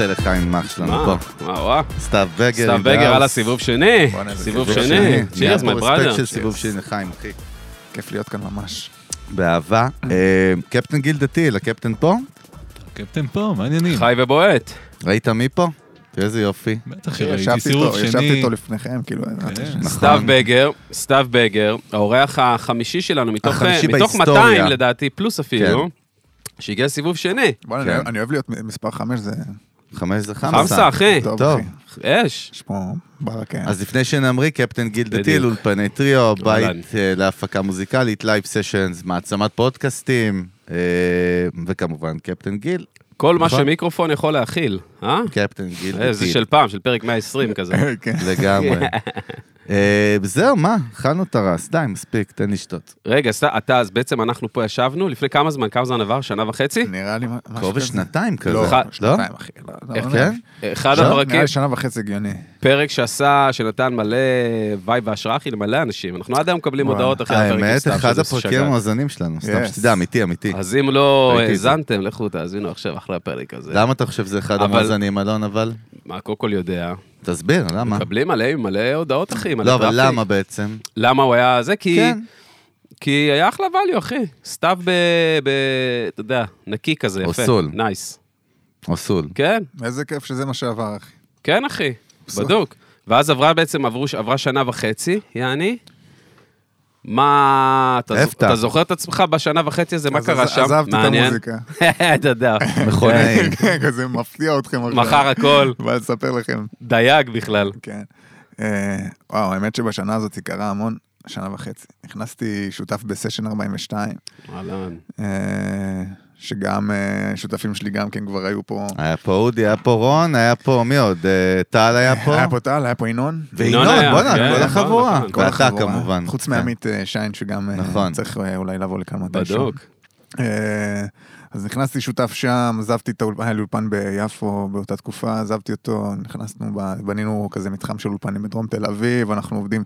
עושה לחיים אח שלנו מה? פה? מה, וואה. סתיו בגר. סתיו בגר. על הסיבוב שני. סיבוב שני. צ'ירס, מי בראדר. רספקט של סיבוב שני לחיים, אחי. כיף להיות כאן ממש. באהבה. אה, קפטן גיל דתי, הקפטן פה? קפטן פה, מה העניינים? חי ובועט. ראית מי פה? תראה איזה יופי. בטח שראיתי ישבתי סיבוב איתו, ישבתי שני. איתו לפניכם, כאילו, נכון. סתיו בגר, סתיו בגר, האורח החמישי שלנו, מתוך החמישי מתוך בהיסטוריה. 200 לדעתי, פלוס אפילו, שהגיע לסיבוב שני. כן. אני- אני אוהב להיות מספר חמש, זה חמש זה חמסה. חמסה, אחי. טוב. אש. יש פה ברכה. אז לפני שנמריא, קפטן גיל דתי, בדיוק. לאולפני טריו, בית. אה, להפקה מוזיקלית, live sessions, מעצמת פודקאסטים, אה, וכמובן קפטן גיל, כל מה נכון. שמיקרופון יכול להכיל, אה? קפטן גיל אה, זה. של פעם, של פרק 120 כזה. כן. לגמרי. אה, זהו, מה? אכלנו את הראש, די, מספיק, תן לשתות. רגע, אתה, אז בעצם אנחנו פה ישבנו, לפני כמה זמן? כמה זמן עבר? שנה וחצי? נראה לי משהו קרוב כזה. לשנתיים כזה. לא, שנתיים, אחי. לא, לא, איך לא, כן? אחד לא? הפרקים, נראה לי שנה וחצי הגיוני. פרק שעשה, שנתן מלא vibe והשראה אחי למלא אנשים. אנחנו עד היום מקבלים. הודעות אחרי הפרק. עם האמת, אחד הפרקים. המואזנים שלנו, סתם. שתדע, אמיתי, אמיתי. אז אם לא. האזנתם, לכו תאזינו עכשיו אחרי הפרק הזה. למה אתה חושב שזה אחד המואזנים, אלון, אבל? מה, קודם כל יודע. תסביר, למה? מקבלים מלא, מלא הודעות, אחי. מלא לא, אבל traffic. למה בעצם? למה הוא היה זה? כי... כן. כי היה אחלה value, אחי. סתיו ב... ב... אתה יודע, נקי כזה, יפה. אוסול. נייס. או סול. כן, איזה כיף שזה מה שעבר, אחי. כן, אחי. בדוק. ואז עברה בעצם, עברו, עברה שנה וחצי, יעני. מה... אתה, זוכ- איפה אתה? זוכר את עצמך בשנה וחצי הזה? מה קרה שם? עזבתי את. המוזיקה. אתה יודע, מכונאי. כן, כזה מפתיע אתכם. מכר הכל, בא לספר לכם. דייג בכלל. כן. אה, וואו, האמת שבשנה הזאת קרה המון, שנה וחצי. נכנסתי שותף בסשן 42, אהלן. אה, שגם אה, שותפים שלי גם כן כבר היו פה. היה פה אודי, היה פה רון, היה פה, מי עוד? אה, טל היה פה? היה פה טל, היה פה ינון. ינון וינון, בואנה, כן, כל נכון, החבורה. נכון. כל ואתה החבורה. כמובן. חוץ כן. מעמית אה, שיין, שגם אה, נכון. צריך אה, אולי לבוא לכאן מתישהו. בדוק. אה, אז נכנסתי שותף שם, עזבתי את האולפן, היה לי אולפן ביפו באותה תקופה, עזבתי אותו, נכנסנו, בנינו כזה מתחם של אולפנים בדרום תל אביב, אנחנו עובדים,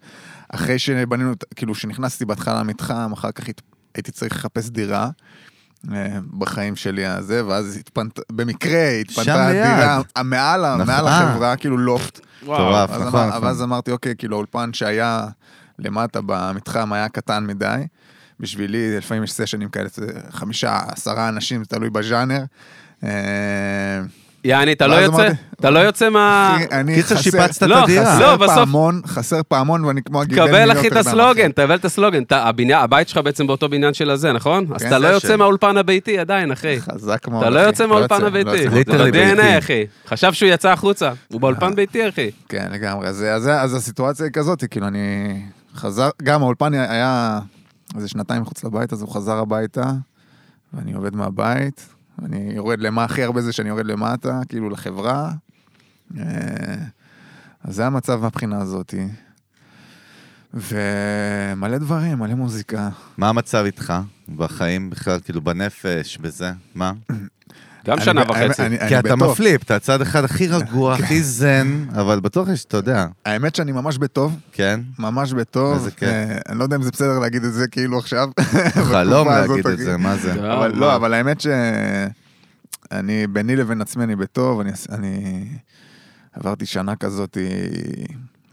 אחרי שבנינו, כאילו שנכנסתי בהתחלה למתחם, אחר כך הייתי צריך לחפש דירה. אה, בחיים שלי הזה, ואז התפנת, במקרה התפנתה שם ליד. דירה מעל, נכון. מעל החברה, כאילו לופט. מטורף, אז, נכון, אמר, נכון. ואז אמרתי, אוקיי, כאילו האולפן שהיה למטה במתחם היה קטן מדי. בשבילי, לפעמים יש סשנים כאלה, חמישה, עשרה אנשים, זה תלוי בז'אנר. אה, יעני, אתה לא יוצא? אתה לא יוצא מה... אחי, אני חסר- שיפצת את לא, הדירה. לא, חסר בסוף- פעמון, חסר פעמון ואני כמו הגיבל קבל אחי את הסלוגן, אחי. תקבל את הסלוגן. הבית שלך בעצם באותו בניין של הזה, נכון? אז כן, אתה לא יוצא. מהאולפן הביתי עדיין, אחי. חזק מאוד, אתה לא אחי. יוצא מהאולפן יוצא, לא הביתי. זה. ב-DNA, אחי. חשב שהוא יצא החוצה. הוא באולפן ביתי, אחי. כן, לגמרי. אז הסיטואציה היא כזאת, כאילו, אני חזר, גם האולפן היה איזה שנתיים מחוץ לבית, אז הוא חזר הביתה, ואני עובד מהבית, ואני יורד למה, הכי הרבה זה שאני יורד למטה, כאילו לחברה. אה, אז זה המצב מהבחינה הזאתי. ומלא דברים, מלא מוזיקה. מה המצב איתך בחיים בכלל, כאילו בנפש, בזה? מה? גם אני- שנה אני- וחצי. אני- אני כי אתה בטוב. מפליפ, אתה הצד אחד הכי רגוע, הכי זן, אבל בטוח יש, אתה יודע, האמת שאני ממש בטוב, כן? ממש בטוב. איזה כיף. אה, אני לא יודע אם זה בסדר להגיד את זה כאילו עכשיו. חלום להגיד את אחי. זה, מה זה? לא, אבל? לא, האמת שאני, ביני לבין עצמי אני בטוב, אני, אני עברתי שנה כזאת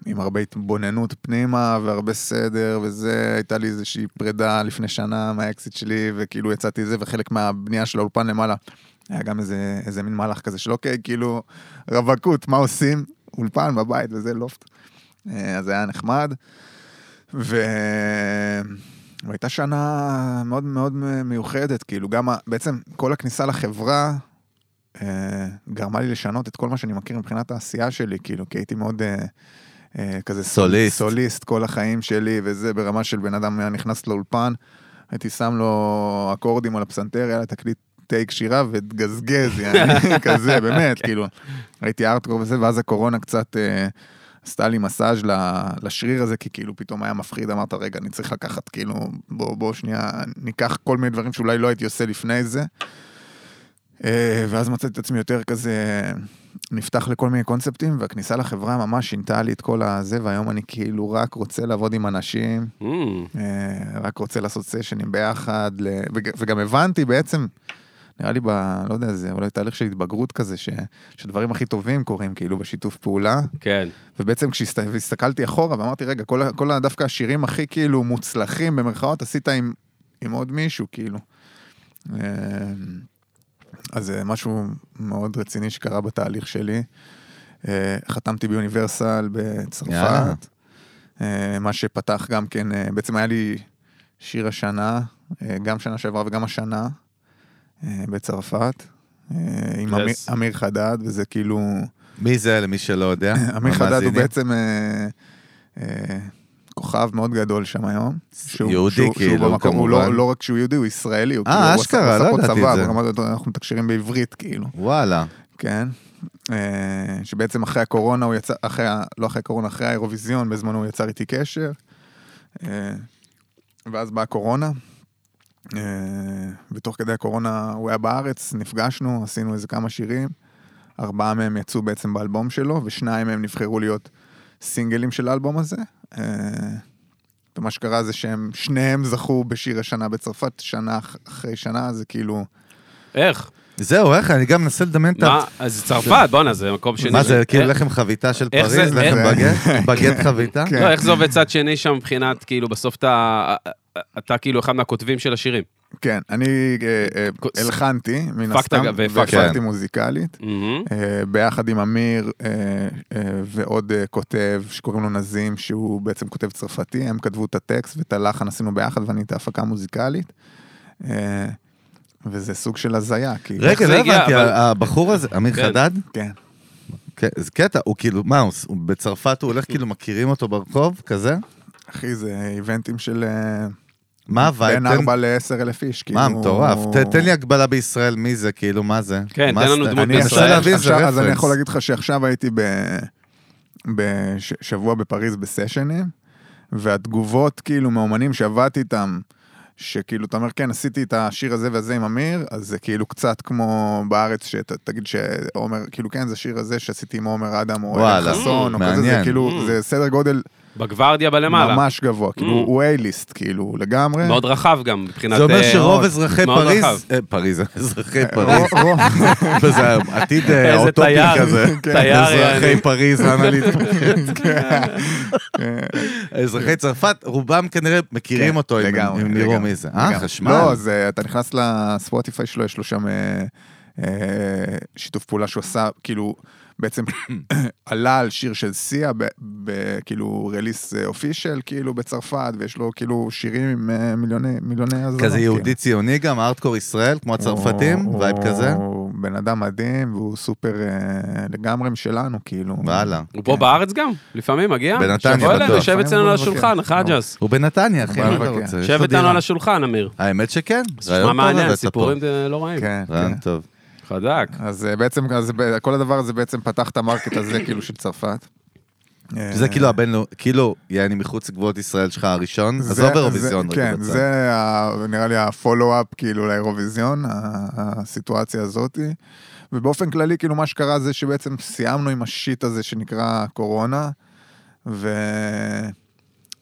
עם הרבה התבוננות פנימה והרבה סדר וזה, הייתה לי איזושהי פרידה לפני שנה מהאקזיט שלי, וכאילו יצאתי זה, וחלק מהבנייה של האולפן למעלה, היה גם איזה, איזה מין מהלך כזה של אוקיי, כאילו, רווקות, מה עושים? אולפן בבית וזה לופט. אה, אז זה היה נחמד. ו... והייתה שנה מאוד מאוד מיוחדת, כאילו גם בעצם כל הכניסה לחברה אה, גרמה לי לשנות את כל מה שאני מכיר מבחינת העשייה שלי, כאילו, כי הייתי מאוד אה, אה, כזה סול- סוליסט. סוליסט כל החיים שלי, וזה ברמה של בן אדם נכנס לאולפן, הייתי שם לו אקורדים על הפסנתר, היה לה תקליט טייק שירה ותגזגז, יעני, כזה, באמת, כאילו, הייתי ארטקור וזה, ואז הקורונה קצת... אה, עשתה לי מסאז' לשריר הזה, כי כאילו פתאום היה מפחיד, אמרת, רגע, אני צריך לקחת, כאילו, בוא, בוא שנייה, ניקח כל מיני דברים שאולי לא הייתי עושה לפני זה. אה, ואז מצאתי את עצמי יותר כזה נפתח לכל מיני קונספטים, והכניסה לחברה ממש שינתה לי את כל הזה, והיום אני כאילו רק רוצה לעבוד עם אנשים, Mm, אה, רק רוצה לעשות סשנים ביחד, וגם הבנתי בעצם, נראה לי ב... לא יודע, זה אולי תהליך של התבגרות כזה, ש... שדברים הכי טובים קורים כאילו בשיתוף פעולה. כן. ובעצם כשהסתכלתי אחורה ואמרתי, רגע, כל, כל דווקא השירים הכי כאילו מוצלחים במרכאות עשית עם, עם עוד מישהו, כאילו. אה, אז זה משהו מאוד רציני שקרה בתהליך שלי. אה, חתמתי באוניברסל. בצרפת, אה, מה שפתח גם כן, אה, בעצם היה לי שיר השנה, גם שנה שעברה וגם השנה, בצרפת, אה, עם אמיר, Yes. אמיר חדד, וזה כאילו... מי זה, למי שלא יודע? אמיר חדד הוא? בעצם אה, אה, כוכב מאוד גדול שם היום. שהוא- יהודי שהוא- שהוא כאילו, הוא כמובן. לא- לא רק שהוא יהודי, הוא ישראלי. הוא אה, כאילו, הוא אשכרה, הוא לא ידעתי צבא, את זה. ברמת- אנחנו מתקשרים בעברית כאילו, וואלה. כן. אה, שבעצם אחרי הקורונה הוא יצא, אחרי, לא אחרי הקורונה, אחרי האירוויזיון, בזמנו הוא יצר איתי קשר. אה, ואז באה הקורונה. אה, ותוך כדי הקורונה הוא היה בארץ, נפגשנו, עשינו איזה כמה שירים. ארבעה מהם יצאו בעצם באלבום שלו, ושניים מהם נבחרו להיות סינגלים של האלבום הזה. אה, ומה שקרה זה שהם, שניהם זכו בשיר השנה בצרפת, שנה אח- אחרי שנה, זה כאילו... איך? זהו, איך? אני גם מנסה לדמיין את ה... מה? אז זה צרפת, בואנה, זה מקום שני. מה זה, כאילו איך- לחם חביתה של פריז? לחם בגט? בגט חביתה? כן. לא, איך זה עובד צד שני שם מבחינת, כאילו, בסוף אתה... אתה כאילו אחד מהכותבים של השירים. כן, אני אה, אה, הלחנתי, מן הסתם, והפקת. והפקתי. מוזיקלית. אה, ביחד עם אמיר אה, אה, ועוד אה, כותב שקוראים לו נזים, שהוא בעצם כותב צרפתי, הם כתבו את הטקסט ואת הלחן עשינו ביחד ואני את ההפקה המוזיקלית. אה, וזה סוג של הזיה, כאילו. רגע, זה לא הבנתי, הבחור הזה, אמיר כן. חדד? כן. כן, זה קטע, הוא כאילו, מה, הוא- בצרפת הוא הולך כאילו, מכירים אותו ברחוב, כזה? אחי, זה איבנטים של אה, מה ה vibe? בין תן- 4 ל-10 אלף איש, כאילו. מה, מטורף. ת- תן לי הקבלה בישראל, מי זה, כאילו, מה זה? כן, תן לנו? דמות אני בישראל. אז אני. יכול להגיד לך שעכשיו הייתי בשבוע בפריז בסשנים, והתגובות כאילו אומנים שעבדתי איתם, שכאילו אתה אומר כן עשיתי את השיר הזה והזה עם אמיר, אז זה כאילו קצת כמו בארץ שתגיד שעומר, כאילו כן זה השיר הזה שעשיתי עם עומר אדם או עדן חסון, או כזה, זה. כאילו. זה סדר גודל בגוורדיה בלמעלה. ממש גבוה, כאילו Mm. הוא A-ליסט, כאילו לגמרי. מאוד רחב גם, מבחינת... זה אומר אה, שרוב אזרחי פריז. אה, פריז, אזרחי רוב- פריז, וזה עתיד אה, אוטופי כזה, כן. תייר, אזרחי. פריז, להתפרץ? כן. אזרחי צרפת, רובם כנראה מכירים כן, אותו, אם לגמרי, מי זה. אה. חשמל. לא, אה, אתה נכנס לספוטיפיי שלו, יש לו שם אה, אה, שיתוף פעולה שהוא עשה, כאילו, בעצם עלה על שיר של סיה, כאילו release official, כאילו בצרפת, ויש לו כאילו שירים עם אה, מיליוני, מיליוני האזנות. כזה כאילו. יהודי ציוני גם, ארטקור ישראל, כמו הצרפתים, vibe כזה? הוא בן אדם מדהים, והוא סופר אה, לגמרי משלנו, כאילו. וואלה. הוא פה בארץ גם? לפעמים מגיע? בנתניה, שבוא אלינו, בטוח. יושב אצלנו על. השולחן, חג'ס. הוא בנתניה, אחי, מה אתה. רוצה? יושב דירה. על השולחן, אמיר. האמת שכן. טוב מעניין. סיפורים אה, לא רעים. כן, רעיון כן. טוב. חזק. אז אה, בעצם, אז כל הדבר הזה בעצם פתח את המרקט הזה, כאילו, של צרפת. זה אה, כאילו הבינלאומי, כאילו, יעני מחוץ לגבולות ישראל שלך הראשון, זה- עזוב אירוויזיון זה- רגע כן. זה נראה לי הפולו-אפ כאילו לאירוויזיון, הסיטואציה הזאתי. ובאופן כללי, כאילו מה שקרה זה שבעצם סיימנו עם השיט הזה שנקרא קורונה,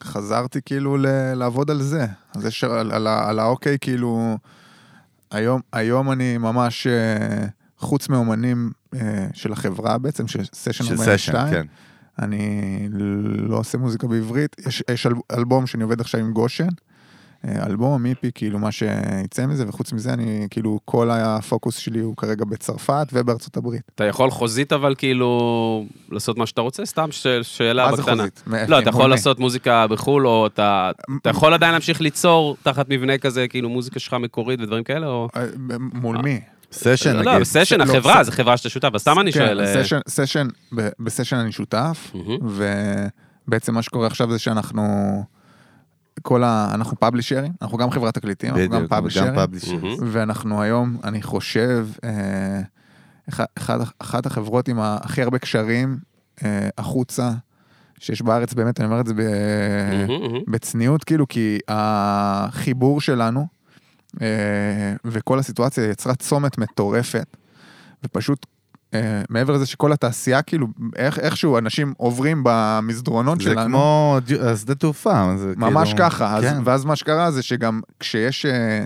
וחזרתי כאילו ל- לעבוד על זה. אז על האוקיי, כאילו, היום, היום אני ממש, אה, חוץ מאומנים אה, של החברה בעצם, של סשן של 42, סשן, כן. אני לא עושה מוזיקה בעברית. יש, יש אל, אלבום שאני עובד עכשיו עם גושן. אלבום, מיפי, כאילו מה שיצא מזה, וחוץ מזה אני, כאילו, כל הפוקוס שלי הוא כרגע בצרפת ובארצות הברית. אתה יכול חוזית אבל כאילו לעשות מה שאתה רוצה? סתם ש- שאלה מה זה בקטנה. חוזית? לא, אתה יכול? לעשות מוזיקה בחו"ל, או אתה אתה יכול עדיין להמשיך ליצור תחת מבנה כזה, כאילו מוזיקה שלך מקורית ודברים כאלה, או... אה, מול מי? סשן, לא, נגיד. לא, החברה, ס- זו חברה שאתה שותף, אז סתם אני כן, שואל. אה, סשן, סשן, בסשן אני שותף. ובעצם מה שקורה עכשיו זה שאנחנו, כל ה... אנחנו פאבלישרים, אנחנו גם חברת תקליטים, אנחנו גם פאבלישרים. ואנחנו היום, אני חושב, אה, אחד, אחד, אחת החברות עם הכי הרבה קשרים אה, החוצה, שיש בארץ, באמת, אני אומר את זה ב. בצניעות, כאילו, כי החיבור שלנו אה, וכל הסיטואציה יצרה צומת מטורפת, ופשוט... אה, מעבר לזה שכל התעשייה, כאילו, איך, איכשהו אנשים עוברים במסדרונות זה שלנו. כמו דיו- שדה תעופה. זה ממש כאילו- ככה, אז, כן. ואז מה שקרה זה שגם כשיש אה,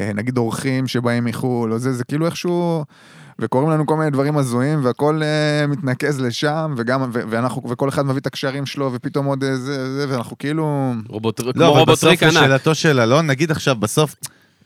אה, נגיד אורחים שבאים מחו"ל, או זה, זה כאילו איכשהו... וקורים לנו כל מיני דברים הזויים, והכל אה, מתנקז לשם, וגם, ו- ואנחנו, וכל אחד מביא את הקשרים שלו, ופתאום עוד אה, זה, זה, ואנחנו כאילו... רובוט- כמו לא, אבל רובוטריק בסוף ענק. לשאלתו של אלון, נגיד עכשיו, בסוף,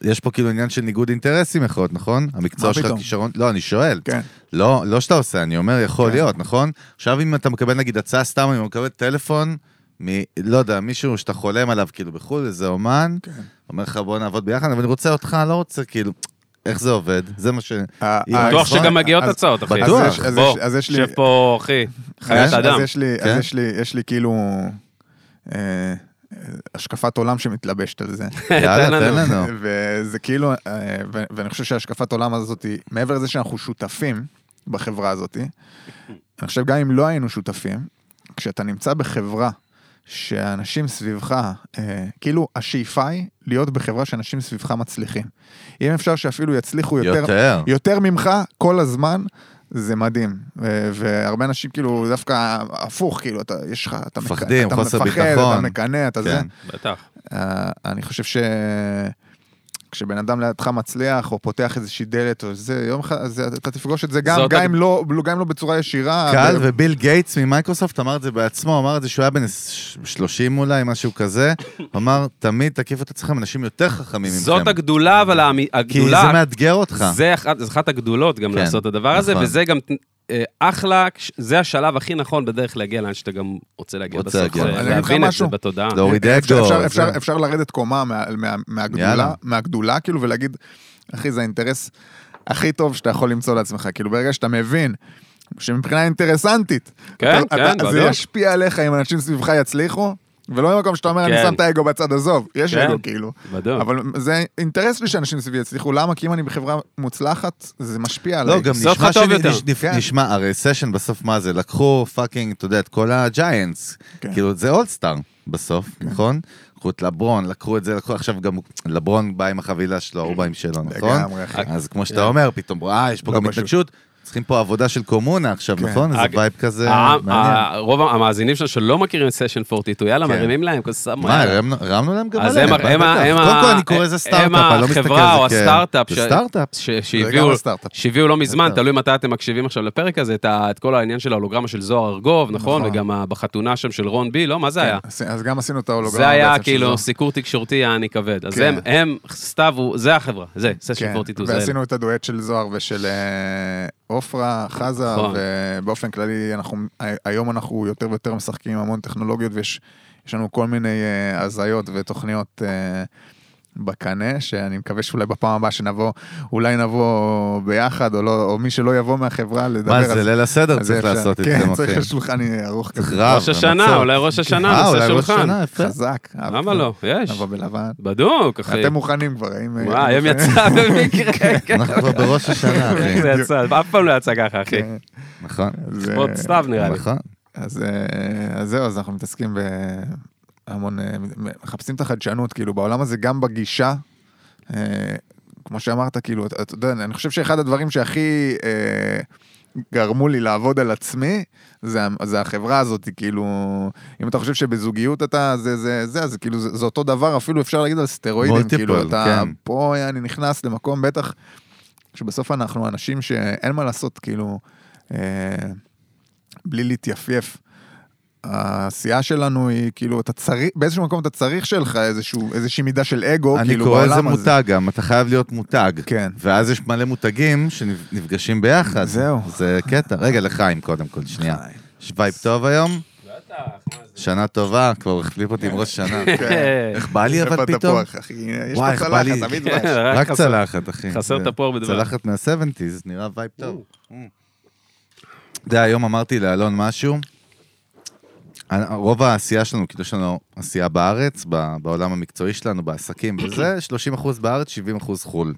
יש פה כאילו עניין של ניגוד אינטרסים יכול להיות, נכון? המקצוע שלך? כישרון, לא, אני שואל. כן. לא, לא שאתה עושה, אני אומר, יכול כן. להיות, נכון? עכשיו אם אתה מקבל נגיד הצעה סתם, אם אתה מקבל טלפון, מ... לא יודע, מישהו שאתה חולם עליו כאילו בחו"ל, איזה אומן, כן. אומר לך בוא נעבוד ביחד, אבל אני רוצה אותך, לא רוצה, כאילו, איך זה עובד? זה מה ש... ה- היא- ה- בטוח? שגם מגיעות הצעות, אחי. בטוח. בוא. יושב פה, אחי, חיית אז- אדם. אז יש לי, כן. יש לי, כאילו אה, אה, השקפת עולם שמתלבשת על זה. יאללה, תן לנו. וזה כאילו, אה, ואני חושב שהשקפת עולם הזאת, מעבר לזה שאנחנו שותפים בחברה הזאת, אני חושב גם אם לא היינו שותפים, כשאתה נמצא בחברה שאנשים סביבך, אה, כאילו השאיפה היא להיות בחברה שאנשים סביבך מצליחים. אם אפשר שאפילו יצליחו יותר, יותר. יותר ממך כל הזמן, זה מדהים. ו- והרבה אנשים כאילו דווקא הפוך, כאילו, אתה, יש לך, אתה, מק- מפחדים, אתה חוסר מפחד, ביטחון. אתה מקנא, אתה זה. כן. בטח. אה, אני חושב ש... כשבן אדם לידך מצליח, או פותח איזושהי דלת, או זה, יום אחד, אז אתה תפגוש את זה גם, גם, אם לא, גם אם לא בצורה ישירה. קל, ב- וביל גייטס ממייקרוסופט אמר את זה בעצמו, אמר את זה שהוא היה בן 30 אולי, משהו כזה. הוא אמר, תמיד תקיפו את עצמכם אנשים יותר חכמים ממכם. זאת הגדולה, אבל העמי- כי הגדולה... זה מאתגר אותך. זה אחת, זה אחת הגדולות גם כן, לעשות את הדבר הזה, נכון. וזה גם אחלה, כש- זה השלב הכי נכון בדרך להגיע לאן שאתה גם רוצה להגיע רוצה בסוף. להגיע. זה אני אגיד לך להבין את זה משהו. בתודעה. להוריד אפשר, אגו. אפשר, לרדת קומה מה, מה, מהגדולה, כאילו, ולהגיד, אחי, זה האינטרס הכי טוב שאתה יכול למצוא לעצמך. כאילו, ברגע שאתה מבין שמבחינה אינטרסנטית, כן, אתה, כן, אתה, זה. ישפיע עליך אם אנשים סביבך יצליחו, ולא במקום שאתה אומר, אני כן. שם את האגו בצד, עזוב, יש כן. אגו, כאילו. בדיוק. אבל זה אינטרס לי שאנשים סביבי יצליחו, למה? כי אם אני בחברה מוצלחת, זה משפיע עליי. לא, גם נשמע טוב יותר. שנשמע, כן. נשמע, הרי סשן בסוף מה זה? לקחו fucking, אתה יודע, את כל ה giants. כן. כאילו, זה all-star בסוף, נכון? לקחו את לברון, לקחו את זה, לקחו עכשיו גם, לברון בא עם החבילה שלו, הוא בא עם שלו, נכון? לגמרי, אחי. אז כמו שאתה אומר, פתאום, אה, יש פה לא גם. התנגשות. צריכים פה עבודה של קומונה עכשיו, כן. נכון? איזה vibe כזה מעניין. רוב המאזינים שלנו שלא מכירים את סשן 42, יאללה, כן. מרימים להם, כזה סתם. מה, הרמנו- להם גם אז עליהם? הם- הם הם קודם כל אני קורא לזה סטארט-אפ, הם אני לא מסתכל על זה כ... החברה או הסטארט-אפ שהביאו לא מזמן. תלוי מתי אתם מקשיבים עכשיו לפרק הזה, את כל העניין של ההולוגרמה של זוהר ארגוב, נכון? נכון. וגם בחתונה שם של רון בי, לא? מה זה היה? אז- גם עשינו את ההולוגרמה. זה היה כאילו סיקור תקשורתי יעני כבד. אז כן. הם, הם, סתיו, זה החברה, זה, סשן כן, 42, זה אלה. ועשינו את הדואט של זוהר ושל אה, עופרה, חזה, נכון. ובאופן כללי, אנחנו, היום אנחנו יותר ויותר משחקים עם המון טכנולוגיות, ויש יש לנו כל מיני אה, הזיות ותוכניות אה, בקנה, שאני מקווה שאולי בפעם הבאה שנבוא, אולי נבוא ביחד, או, לא, או מי שלא יבוא מהחברה לדבר מה, זה ליל הסדר צריך אפשר- לעשות כן, איתכם, צריך אחי. שולחן ארוך צריך כזה. ראש השנה. אולי ראש השנה, אה, נעשה אולי ראש שולחן. השנה, יפה. חזק. למה לא? יש. נבוא בלבן. בדוק, אחי. אתם מוכנים כבר, האם... וואי, היום יצא במקרה, כן. אנחנו כבר בראש השנה, אחי. זה יצא, אף פעם לא יצא ככה, אחי. כן. נכון, אז, ספורט אה, סתיו נראה לי. נכון. אז, אה, אז זהו, אז אנחנו מתעסקים בהמון, אה, מחפשים את החדשנות, כאילו בעולם הזה, גם בגישה, אה, כמו שאמרת, כאילו, אתה יודע, אני חושב שאחד הדברים שהכי אה, גרמו לי לעבוד על עצמי, זה, זה החברה הזאת, כאילו, אם אתה חושב שבזוגיות אתה, זה, זה, זה, אז כאילו, זה, זה אותו דבר, אפילו אפשר להגיד על סטרואידים, מולטיפל, כאילו, אתה כן. פה, אני נכנס למקום, בטח, שבסוף אנחנו אנשים שאין מה לעשות, כאילו, אה, בלי להתייפייף. העשייה שלנו היא כאילו, אתה צריך, באיזשהו מקום אתה צריך שלך איזשהו, איזושהי מידה של אגו, אני כאילו קורא לזה בעולם הזה. מותג גם, אתה חייב להיות מותג. כן. ואז יש מלא מותגים שנפגשים ביחד. זהו. זה קטע. רגע, לחיים קודם כל, שנייה. יש vibe טוב היום? שנה טובה, כבר החליף אותי עם ראש שנה. כן. איך בא לי אבל פתאום? יש וואי, פה איך בא צלחת, לי- תמיד כן, דבש. רק צלחת, אחי. חסר תפוח בדבש. צלחת מה-70's, נראה vibe טוב. אתה יודע, היום אמרתי לאלון משהו. רוב העשייה שלנו, כאילו יש לנו עשייה בארץ, בעולם המקצועי שלנו, בעסקים וזה, 30% בארץ, 70% חו"ל.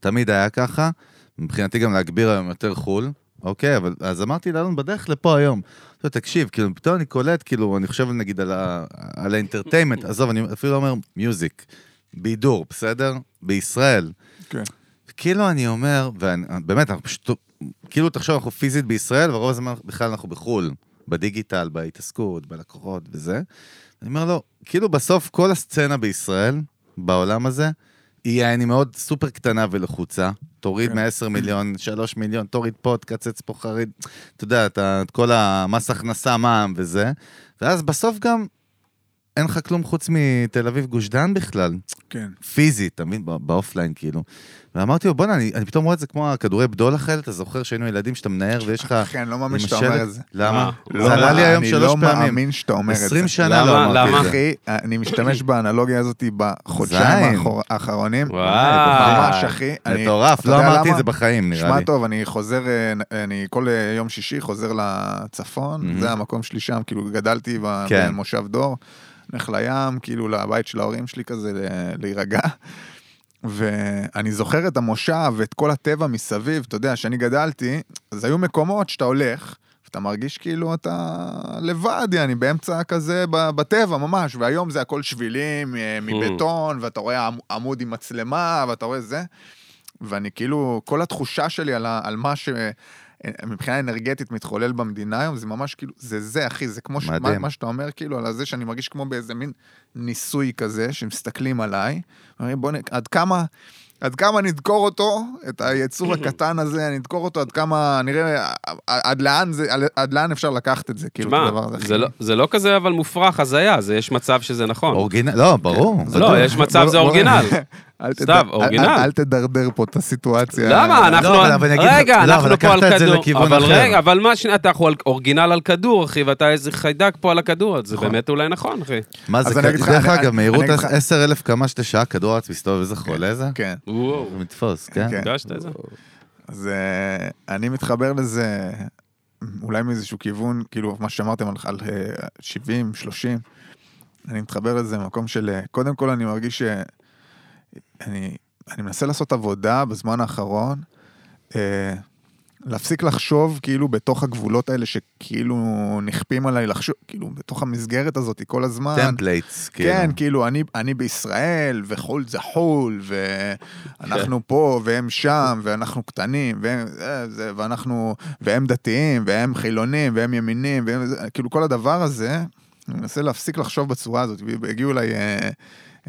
תמיד היה ככה, מבחינתי גם להגביר היום יותר חו"ל, אוקיי? אבל אז אמרתי לאלון בדרך לפה היום. עכשיו, תקשיב, כאילו, פתאום אני קולט, כאילו, אני חושב נגיד על ה- על האינטרטיימנט, עזוב, אני אפילו לא אומר מיוזיק, בידור, בסדר? בישראל. כן. כאילו אני אומר, ובאמת, אנחנו פשוט, כאילו תחשוב, אנחנו פיזית בישראל, ורוב הזמן בכלל אנחנו בחו"ל, בדיגיטל, בהתעסקות, בלקוחות וזה. אני אומר לו, כאילו בסוף כל הסצנה בישראל, בעולם הזה, היא יעני מאוד סופר קטנה ולחוצה. תוריד כן. מ-10 מיליון, 3 מיליון, תוריד פה, תקצץ פה חריד. אתה יודע, אתה, את כל המס הכנסה, מע"מ וזה. ואז בסוף גם אין לך כלום חוץ מתל אביב גוש דן בכלל. כן. פיזית, אתה מבין? בא- באופליין כאילו. ואמרתי לו, בואנה, אני, אני פתאום רואה את זה כמו הכדורי בדולח האלה, אתה זוכר שהיינו ילדים שאתה מנער ויש לך... אחי, אני לא מאמין שאתה? אומר את זה. למה? אה, זה לא, עלה לי היום שלוש אני לא פעמים. מאמין שאתה אומר את זה. 20 שנה? לא אמרתי? את זה. אחי, אני משתמש באנלוגיה הזאת בחודשיים האחרונים. וואו. ממש, אחי. אני- מטורף, לא אמרתי את? זה בחיים, נראה שמע לי. טוב, אני חוזר, אה, אני כל אה, יום שישי חוזר לצפון. זה המקום שלי שם, כאילו גדלתי כן. במושב דור, הולך לים, כאילו לבית של ההורים שלי כזה להירגע. ואני זוכר את המושב ואת כל הטבע מסביב, אתה יודע, כשאני גדלתי, אז היו מקומות שאתה הולך, ואתה מרגיש כאילו אתה לבד, אני באמצע כזה בטבע ממש, והיום זה הכל שבילים אה, מבטון, ואתה רואה עמ- עמוד עם מצלמה, ואתה רואה זה. ואני כאילו, כל התחושה שלי על, על מה ש... מבחינה אנרגטית מתחולל במדינה היום, זה ממש כאילו, זה זה, אחי, זה כמו ש... מה. מה שאתה אומר, כאילו, על זה שאני מרגיש כמו באיזה מין ניסוי כזה, שמסתכלים עליי, אומרים, בוא נ... עד כמה... עד כמה נדקור אותו, את היצור הקטן הזה, נדקור אותו עד כמה, נראה עד לאן זה, עד לאן אפשר לקחת את זה, כאילו, את הדבר הזה. זה לא- זה לא כזה אבל מופרך, הזיה, זה יש מצב שזה נכון. אורגינל, לא, ברור. כן. לא. יש מצב בוא- זה בוא- אורגינל. אל- אורגינל. אל- תדרדר פה את הסיטואציה. למה? אנחנו... אבל- אבל אני אגיד לך- רגע, לא, אנחנו פה על כדור. אבל. רגע, אבל מה שנייה, אתה על אורגינל על כדור, אחי, ואתה איזה חיידק פה על הכדור, אז זה נכון. באמת אולי נכון, אחי. מה אז זה, דרך אני- אגב, אני- מהירות אני אגיד לך- 10,000 קמ"ש לשעה, כדור הארץ מסתובב, איזה חולה זה? כן. וואו, זה מתפוס, כן? כן. הרגשת את זה? אז אה, אני מתחבר לזה אולי מאיזשהו כיוון, כאילו, מה שאמרתם על, על אה, 70, 30, אני מתחבר לזה במקום של, אה, קודם כל אני מרגיש שאני אני מנסה לעשות עבודה בזמן האחרון, אה, להפסיק לחשוב כאילו בתוך הגבולות האלה שכאילו נכפים עליי לחשוב, כאילו בתוך המסגרת הזאת כל הזמן. templates, כאילו. כן, כאילו, אני, אני בישראל, וחו"ל זה חו"ל, ואנחנו פה, והם שם, ואנחנו קטנים, והם, זה, זה, ואנחנו, והם דתיים, והם חילונים, והם ימינים, והם, כאילו, כל הדבר הזה, אני מנסה להפסיק לחשוב בצורה הזאת. והגיעו אליי אה,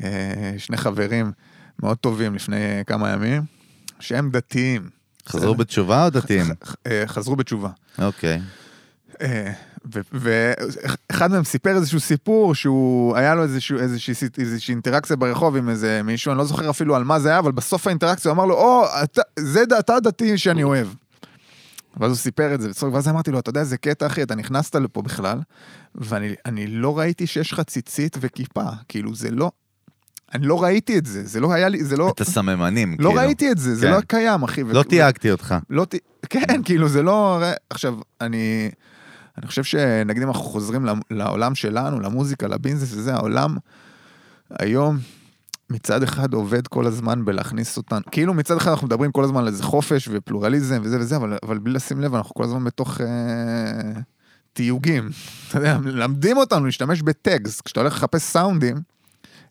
אה, שני חברים מאוד טובים לפני אה, כמה ימים, שהם דתיים. חזרו בתשובה או דתיים? אה, חזרו בתשובה. אוקיי. אה, ואחד מהם סיפר איזשהו סיפור שהוא, היה לו איזשהו, איזושהי, איזושהי אינטראקציה ברחוב עם איזה מישהו, אני לא זוכר אפילו על מה זה היה, אבל בסוף האינטראקציה הוא אמר לו, או, אתה, זה אתה הדתי שאני אוהב. ואז הוא סיפר את זה, ואז אמרתי לו, אתה יודע איזה קטע, אחי, אתה נכנסת לפה בכלל, ואני אני לא ראיתי שיש לך ציצית וכיפה, כאילו, זה לא, אני לא ראיתי את זה, זה לא היה לי, זה לא, את הסממנים, לא כאילו. ראיתי את זה, זה כן. לא קיים, אחי. לא ו- תייגתי אותך. לא ת... כן, כאילו זה לא... עכשיו, אני... אני חושב שנגיד אם אנחנו חוזרים לעולם- שלנו, למוזיקה, לביזנס וזה, העולם היום מצד אחד עובד כל הזמן בלהכניס אותנו, כאילו מצד אחד אנחנו מדברים כל הזמן על איזה חופש ופלורליזם וזה וזה, אבל, אבל בלי לשים לב אנחנו כל הזמן בתוך אה, תיוגים. אתה יודע, מלמדים אותנו להשתמש בטקסט, כשאתה הולך לחפש סאונדים,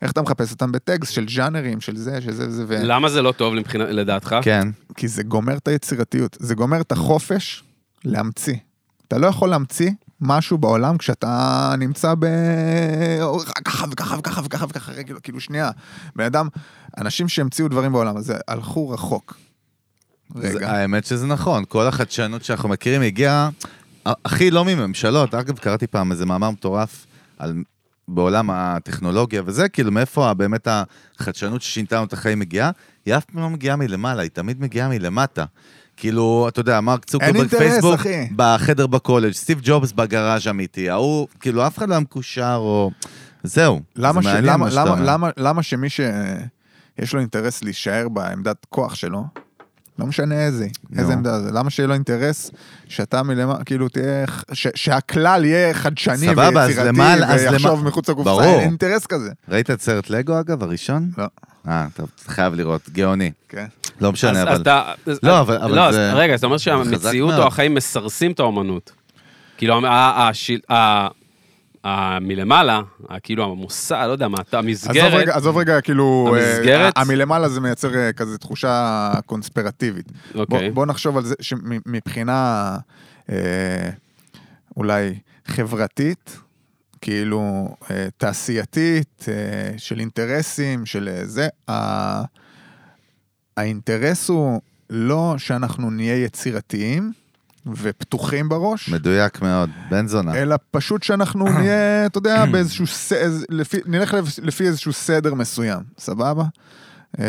איך אתה מחפש אותם בטקסט של ז'אנרים, של זה, של זה וזה, ו... למה זה לא טוב מבחינה- לדעתך? כן. כי זה גומר את היצירתיות, זה גומר את החופש להמציא. אתה לא יכול להמציא משהו בעולם כשאתה נמצא ב... ככה וככה וככה וככה וככה, רגע, כאילו שנייה. בן אדם, אנשים שהמציאו דברים בעולם הזה הלכו רחוק. זה- רגע. האמת שזה נכון, כל החדשנות שאנחנו מכירים הגיעה, הכי לא מממשלות, אגב, קראתי פעם איזה מאמר מטורף על... בעולם הטכנולוגיה וזה, כאילו מאיפה באמת החדשנות ששינתה לנו את החיים מגיעה, היא אף פעם לא מגיעה מלמעלה, היא תמיד מגיעה מלמטה. כאילו, אתה יודע, מרק צוקרברג פייסבוק, אחי. בחדר בקולג', סטיב ג'ובס בגראז' אמיתי, ההוא, כאילו, אף אחד לא היה מקושר או... זהו. למה, זה ש... מעניין למה, מה שאתה למה, אומר. למה, למה שמי שיש לו אינטרס להישאר בעמדת כוח שלו, לא משנה איזה, נו. איזה עמדה זה, למה שיהיה לו אינטרס שאתה מלמעלה, כאילו תהיה, ש, שהכלל יהיה חדשני סבבה, אז ויצירתי למעלה- אז ויחשוב למע- מחוץ לקופסה, ברור. אין אינטרס כזה. ראית את סרט לגו, אגב, הראשון? לא. אה, טוב, אתה חייב לראות, גאוני. כן. לא משנה, אז- אבל... אתה... לא, אבל- אבל לא, זה- רגע, אז אתה אומר חזק שהמציאות. או החיים מסרסים את האומנות. כאילו, ה- ה- השיל- ה- ה- מלמעלה, כאילו המוסד, לא יודע מה, אתה- עזוב המסגרת, רגע, עזוב רגע, כאילו, אה, המסגרת? המלמעלה זה מייצר אה, כזה תחושה קונספירטיבית. בוא, אוקיי. בוא נחשוב על זה שמבחינה אה, אולי חברתית, כאילו אה, תעשייתית, אה, של אינטרסים, של אה, זה, ה- האינטרס הוא לא שאנחנו נהיה יצירתיים ופתוחים בראש, מדויק מאוד, בן זונה. אלא פשוט שאנחנו נהיה, אתה יודע, באיזשהו, ס- לפי, נלך לפ- לפי איזשהו סדר מסוים, סבבה? אה,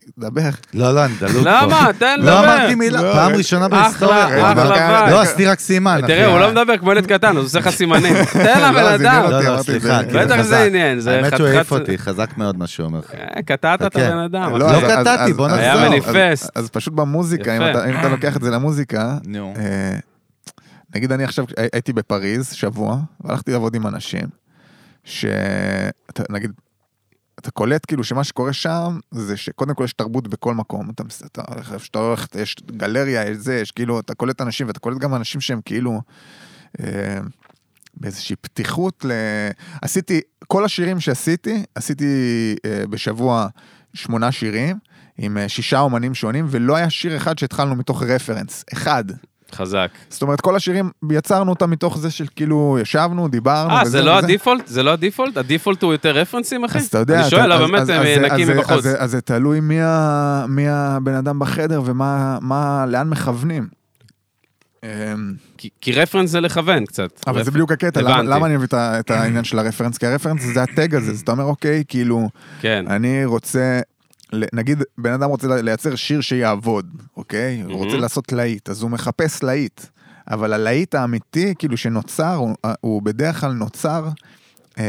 אם, דבר. לא, לא, אני דלוק פה. למה? תן לא לדבר. אמרתי מילה, לא, פעם. ראשונה בהיסטוריה. אחלה וייב. לא, אסתי רק סימן. תראה, הוא לא מדבר כמו ילד קטן, הוא עושה לך סימנים. תן לבן לא, זה אדם. לא, לא, סליחה. זה. בטח. זה עניין, זה האמת שהוא העיף אותי, חזק מאוד מה שהוא אומר. אה, קטעת את חכה. הבן אדם. לא קטעתי, אז- בוא אז- היה נחזור. מניפסט. אז, פשוט במוזיקה, אם. אתה, לוקח את זה למוזיקה. אה, נגיד אני עכשיו הי- הייתי בפריז שבוע, והלכתי לעבוד עם אנשים, שנגיד, אתה קולט כאילו שמה שקורה שם, זה שקודם כל יש תרבות בכל מקום, אתה, הולך איפה שאתה הולך, יש גלריה, יש זה, יש כאילו, אתה קולט אנשים, ואתה קולט גם אנשים שהם כאילו, אה, באיזושהי פתיחות ל... עשיתי, כל השירים שעשיתי, עשיתי אה, בשבוע שמונה שירים, עם אה, שישה אומנים שונים, ולא היה שיר אחד שהתחלנו מתוך reference, אחד. חזק. זאת אומרת, כל השירים, יצרנו אותם מתוך זה של כאילו, ישבנו, דיברנו. אה, זה לא וזה. הדיפולט? זה לא הדיפולט? הדיפולט הוא יותר רפרנסים, אחי? אז אתה יודע, אני שואל, אז- באמת, הם נקים מבחוץ. אז- אז זה תלוי מי ה- מי הבן אדם בחדר ומה, מה- לאן מכוונים. אמ, כי- כי רפרנס זה לכוון קצת. אבל זה רפ- בדיוק הקטע, למה-. למה אני מביא את העניין של הרפרנס? כי הרפרנס זה הטג הזה, אז אתה אומר, אוקיי, כאילו, כן. אני רוצה, נגיד, בן אדם רוצה לייצר שיר שיעבוד, אוקיי? הוא רוצה. לעשות להיט, אז הוא מחפש להיט. אבל הלהיט האמיתי, כאילו, שנוצר, הוא, הוא בדרך כלל נוצר, אה,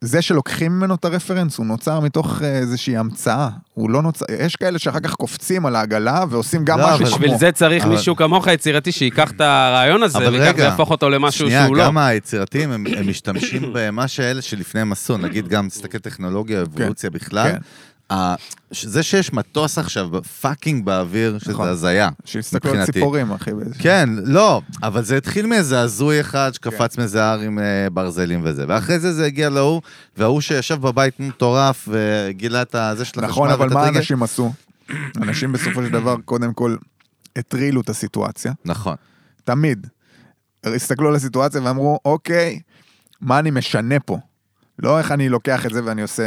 זה שלוקחים ממנו את הרפרנס, הוא נוצר מתוך אה, איזושהי המצאה. הוא לא נוצר, יש כאלה שאחר כך קופצים על העגלה ועושים גם לא, משהו אבל- כמו... בשביל זה צריך אבל- מישהו כמוך יצירתי שייקח את הרעיון הזה, רגע, ויהפוך אותו למשהו שנייה, שהוא לא. גם היצירתיים, הם הם משתמשים במה שאלה שלפניהם עשו, נגיד גם, תסתכל טכנולוגיה, אבולוציה בכלל. כן. זה שיש מטוס עכשיו פאקינג באוויר, שזה נכון. הזיה. שיסתכלו על. ציפורים, אחי. כן, לא, אבל זה התחיל מאיזה הזוי אחד שקפץ מאיזה הר עם אה, ברזלים וזה, ואחרי זה זה הגיע להוא, וההוא שישב בבית מטורף וגילה את הזה של החשמל. נכון, אבל מה. אנשים עשו? אנשים בסופו של דבר, קודם כל, הטרילו את הסיטואציה. נכון. תמיד. הסתכלו על הסיטואציה ואמרו, אוקיי, מה אני משנה פה? לא איך אני לוקח את זה ואני עושה...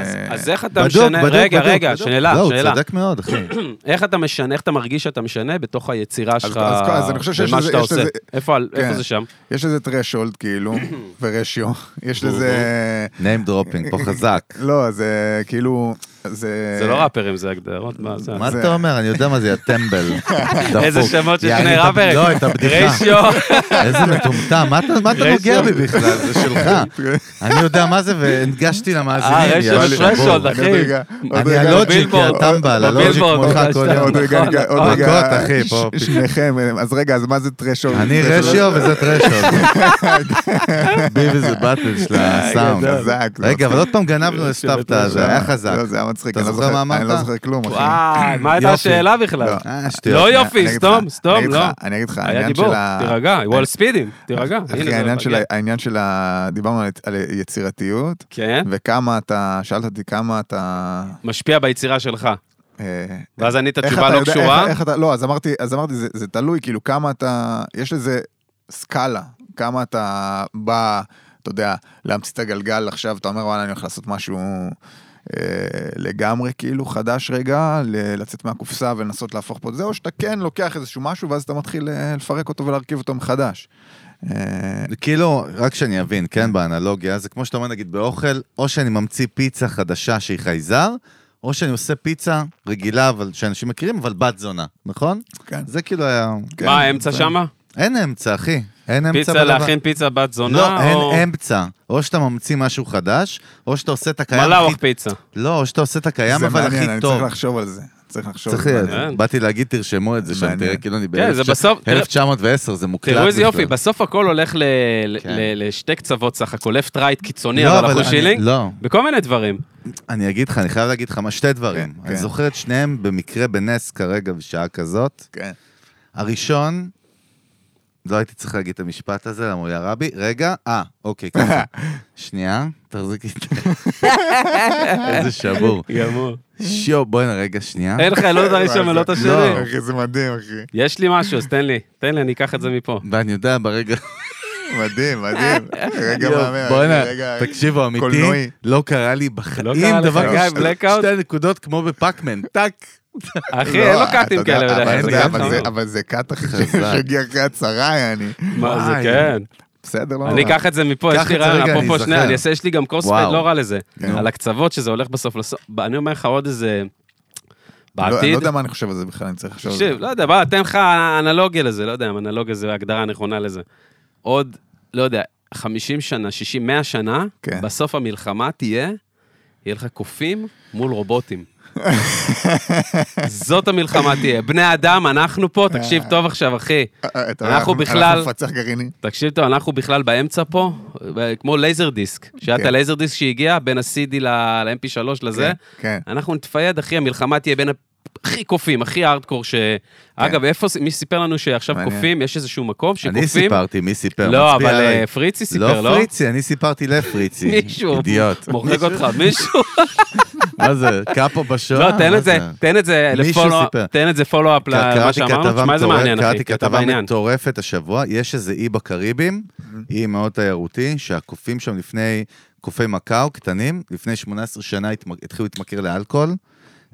אז- אז איך אתה בדוק, משנה, בדוק, רגע, בדוק, רגע, בדוק. שאלה, לא, הוא שאלה. צודק מאוד, אחי. איך אתה משנה, איך אתה מרגיש שאתה משנה בתוך היצירה שלך, אז- אז אני חושב שיש במה לזה- שאתה יש עושה? לזה- איפה על- איפה כן. זה שם? יש לזה threshold כאילו, ורשיו. יש לזה... name dropping, פה חזק. לא, זה כאילו... זה... זה לא ראפרים, זה הגדרות, מה זה? מה אתה אומר? אני יודע מה זה, יא טמבל. איזה. שמות של שני את ראפרים. לא, את הבדיחה. ריישיו. איזה מטומטם, מה אתה- נוגע בי בכלל? זה שלך. אני יודע מה זה והנגשתי למאזינים. אה, ריישיו. ושרשולד, אחי. אני הלוג'יק, יא בבילבורד. טמבל, הלוג'יק מולך עוד כל. יום. עוד רגע, עוד. רגע, אחי, פה. שניכם, אז רגע, אז מה זה threshold? אני Threshold- רשיו וזה טרשולד. ביבי זה באטל של הסאונד. חזק. זה רגע, מצחיק. אבל עוד פעם גנבנו לסבתא, זה היה חזק. מצחיק, אתה אני לא זוכר מה אני לא אמרת? זוכר כלום, אחי. וואי, מה הייתה. השאלה בכלל? לא. אה. לא יופי, סתום, סתום, לא. אני אגיד לך, העניין של ה... תירגע, וול ספידים, תירגע. אחי, העניין של. ה-. דיברנו על- יצירתיות, כן, וכמה אתה, שאלת אותי כמה אתה... משפיע ביצירה שלך. אה, ואז ענית תשובה לא קשורה. לא, אז אמרתי, אז אמרתי, זה, תלוי, כאילו, כמה אתה, יש לזה סקאלה, כמה אתה בא, אתה יודע, להמציא את הגלגל עכשיו, אתה אומר, וואלה, אני הולך לעשות משהו לגמרי, כאילו, חדש רגע, ל- לצאת מהקופסה ולנסות להפוך פה את זה, או שאתה כן לוקח איזשהו משהו, ואז אתה מתחיל אה, לפרק אותו ולהרכיב אותו מחדש. אה, כאילו, רק שאני אבין, כן, באנלוגיה, זה כמו שאתה אומר, נגיד, באוכל, או שאני ממציא פיצה חדשה שהיא חייזר, או שאני עושה פיצה רגילה, אבל שאנשים מכירים, אבל בת זונה, נכון? כן. זה כאילו היה... כן, מה, האמצע זה- שמה? אין אמצע, אחי. אין אמצע פיצה, בדבר. להכין פיצה בת זונה? לא, או- אין אמצע. או שאתה ממציא משהו חדש, או שאתה עושה את הקיים מלאווח הכי... פיצה. לא, או שאתה עושה את הקיים, זה אבל מעניין, הכי אני טוב. צריך לחשוב על זה. צריך לחשוב צריך, זה. מעניין. באתי להגיד, תרשמו את זה שם, מעניין. תראה, כאילו אני כן, זה בסוף- תראה- ב-1910, זה מוקלט. תראו איזה יופי. בסוף הכל הולך ל- ל- כן. לשתי קצוות סך הכל, לפט רייט קיצוני, לא, אבל אחוז אני- שילינג, לא. בכל מיני דברים. אני אגיד לך, אני חייב להגיד לך שתי דברים. כן, אני. זוכר את שניהם במקרה בנס כרגע, בשעה כזאת. כן. הראשון, לא הייתי צריך להגיד את המשפט הזה, למה הוא היה רבי. רגע, אה, אוקיי, ככה. שנייה, תחזיקי את זה. איזה שבור. גמור. שיו, בואי רגע, שנייה. אין לך לא את הראשון ולא את השני. לא. אחי, זה מדהים, אחי. יש לי משהו, אז תן לי, תן לי, אני אקח את זה מפה. ואני יודע ברגע... מדהים, מדהים. רגע מהמם, בוא'נה, תקשיבו, אמיתי. לא קרה לי לא בחיים לך דבר כזה. שתי נקודות כמו בפאקמן, טאק. אחי, לא, אין לו קאטים כאלה אבל זה- קאט אחי. שהגיע אחרי הצהרה, יעני. מה זה. כן. בסדר, לא אני נורא. אקח את זה מפה, יש לי רעיון, אני אפרופו שנייה. אני אעשה, יש לי גם וואו. לא רע לזה. על הקצוות שזה הולך בסוף לסוף. אני אומר לך עוד איזה... לא- אני לא בעתיד, יודע מה אני חושב על זה בכלל, אני צריך לחשוב על זה. תקשיב, לא יודע, בוא, אתן לך אנלוגיה לזה, לא יודע אם אנלוגיה זה ההגדרה הנכונה לזה. עוד, לא יודע, 50 שנה, 60, 100 שנה, כן. בסוף המלחמה תהיה, יהיה לך קופים מול רובוטים. זאת המלחמה תהיה. בני אדם, אנחנו פה, תקשיב טוב עכשיו, אחי. אה, יודע, אנחנו בכלל- אנחנו נפצח גרעיני. תקשיב טוב, אנחנו בכלל באמצע פה, כמו laser disc. שהיה את כן. ה laser disc שהגיע בין ה-CD ל-MP3 לזה, כן, אנחנו נתפייד, אחי, המלחמה תהיה בין הכי קופים, הכי הארדקור ש... אגב, איפה, מי סיפר לנו שעכשיו מעניין. קופים, יש איזשהו מקום שקופים... אני סיפרתי, מי סיפר? לא, אבל עליי. אה, פריצי סיפר, לא לא? פריצי, אני סיפרתי לפריצי. מישהו, אידיוט. מוחק אותך, מישהו? מה זה, קאפו בשואה? לא, תן את זה, תן את זה לפולו. תן את זה פולו-אפ למה שאמרנו, תשמע איזה מעניין, אחי, קראתי כתבה. מטורפת השבוע, יש איזה אי בקריבים, אי מאוד תיירותי, שהקופים שם לפני, קופי מקאו קטנים, לפני 18 שנה התחילו להתמכר לאלכוהול.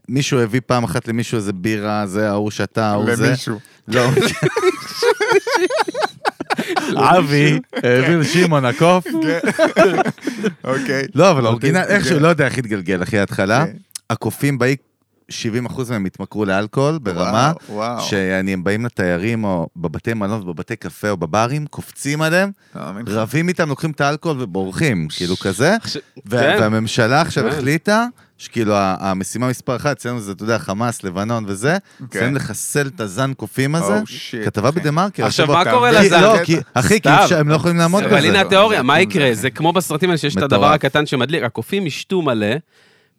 מישהו הביא פעם אחת למישהו איזה בירה, זה ההוא שתה, ההוא זה. למישהו. לא. אבי העביר לשמעון הקוף. אוקיי. לא, אבל אורגינל, אוקיי, איכשהו, כן. לא יודע איך התגלגל אחי ההתחלה. כן. הקופים באי, 70% מהם התמכרו לאלכוהול ברמה, וואו, וואו. שאני, הם באים לתיירים או בבתי מלון, בבתי קפה או בברים, קופצים עליהם, לך. רבים איתם, לוקחים את האלכוהול ובורחים, כאילו כזה. עכשיו- וה- כן. והממשלה עכשיו כן. החליטה, שכאילו ה- המשימה מספר אחת, אצלנו זה, אתה יודע, חמאס, לבנון וזה, צריכים לחסל את הזן קופים הזה. Oh, shit, כתבה אחי. בדה מרקר. עכשיו. מה קורה כי- לזן? לא, כי- אחי, כי. אפשר- הם לא יכולים לעמוד אבל בזה. הנה התיאוריה, מה זה- יקרה? זה כמו בסרטים האלה שיש את הדבר. הקטן שמדליק, הקופים ישתו מלא,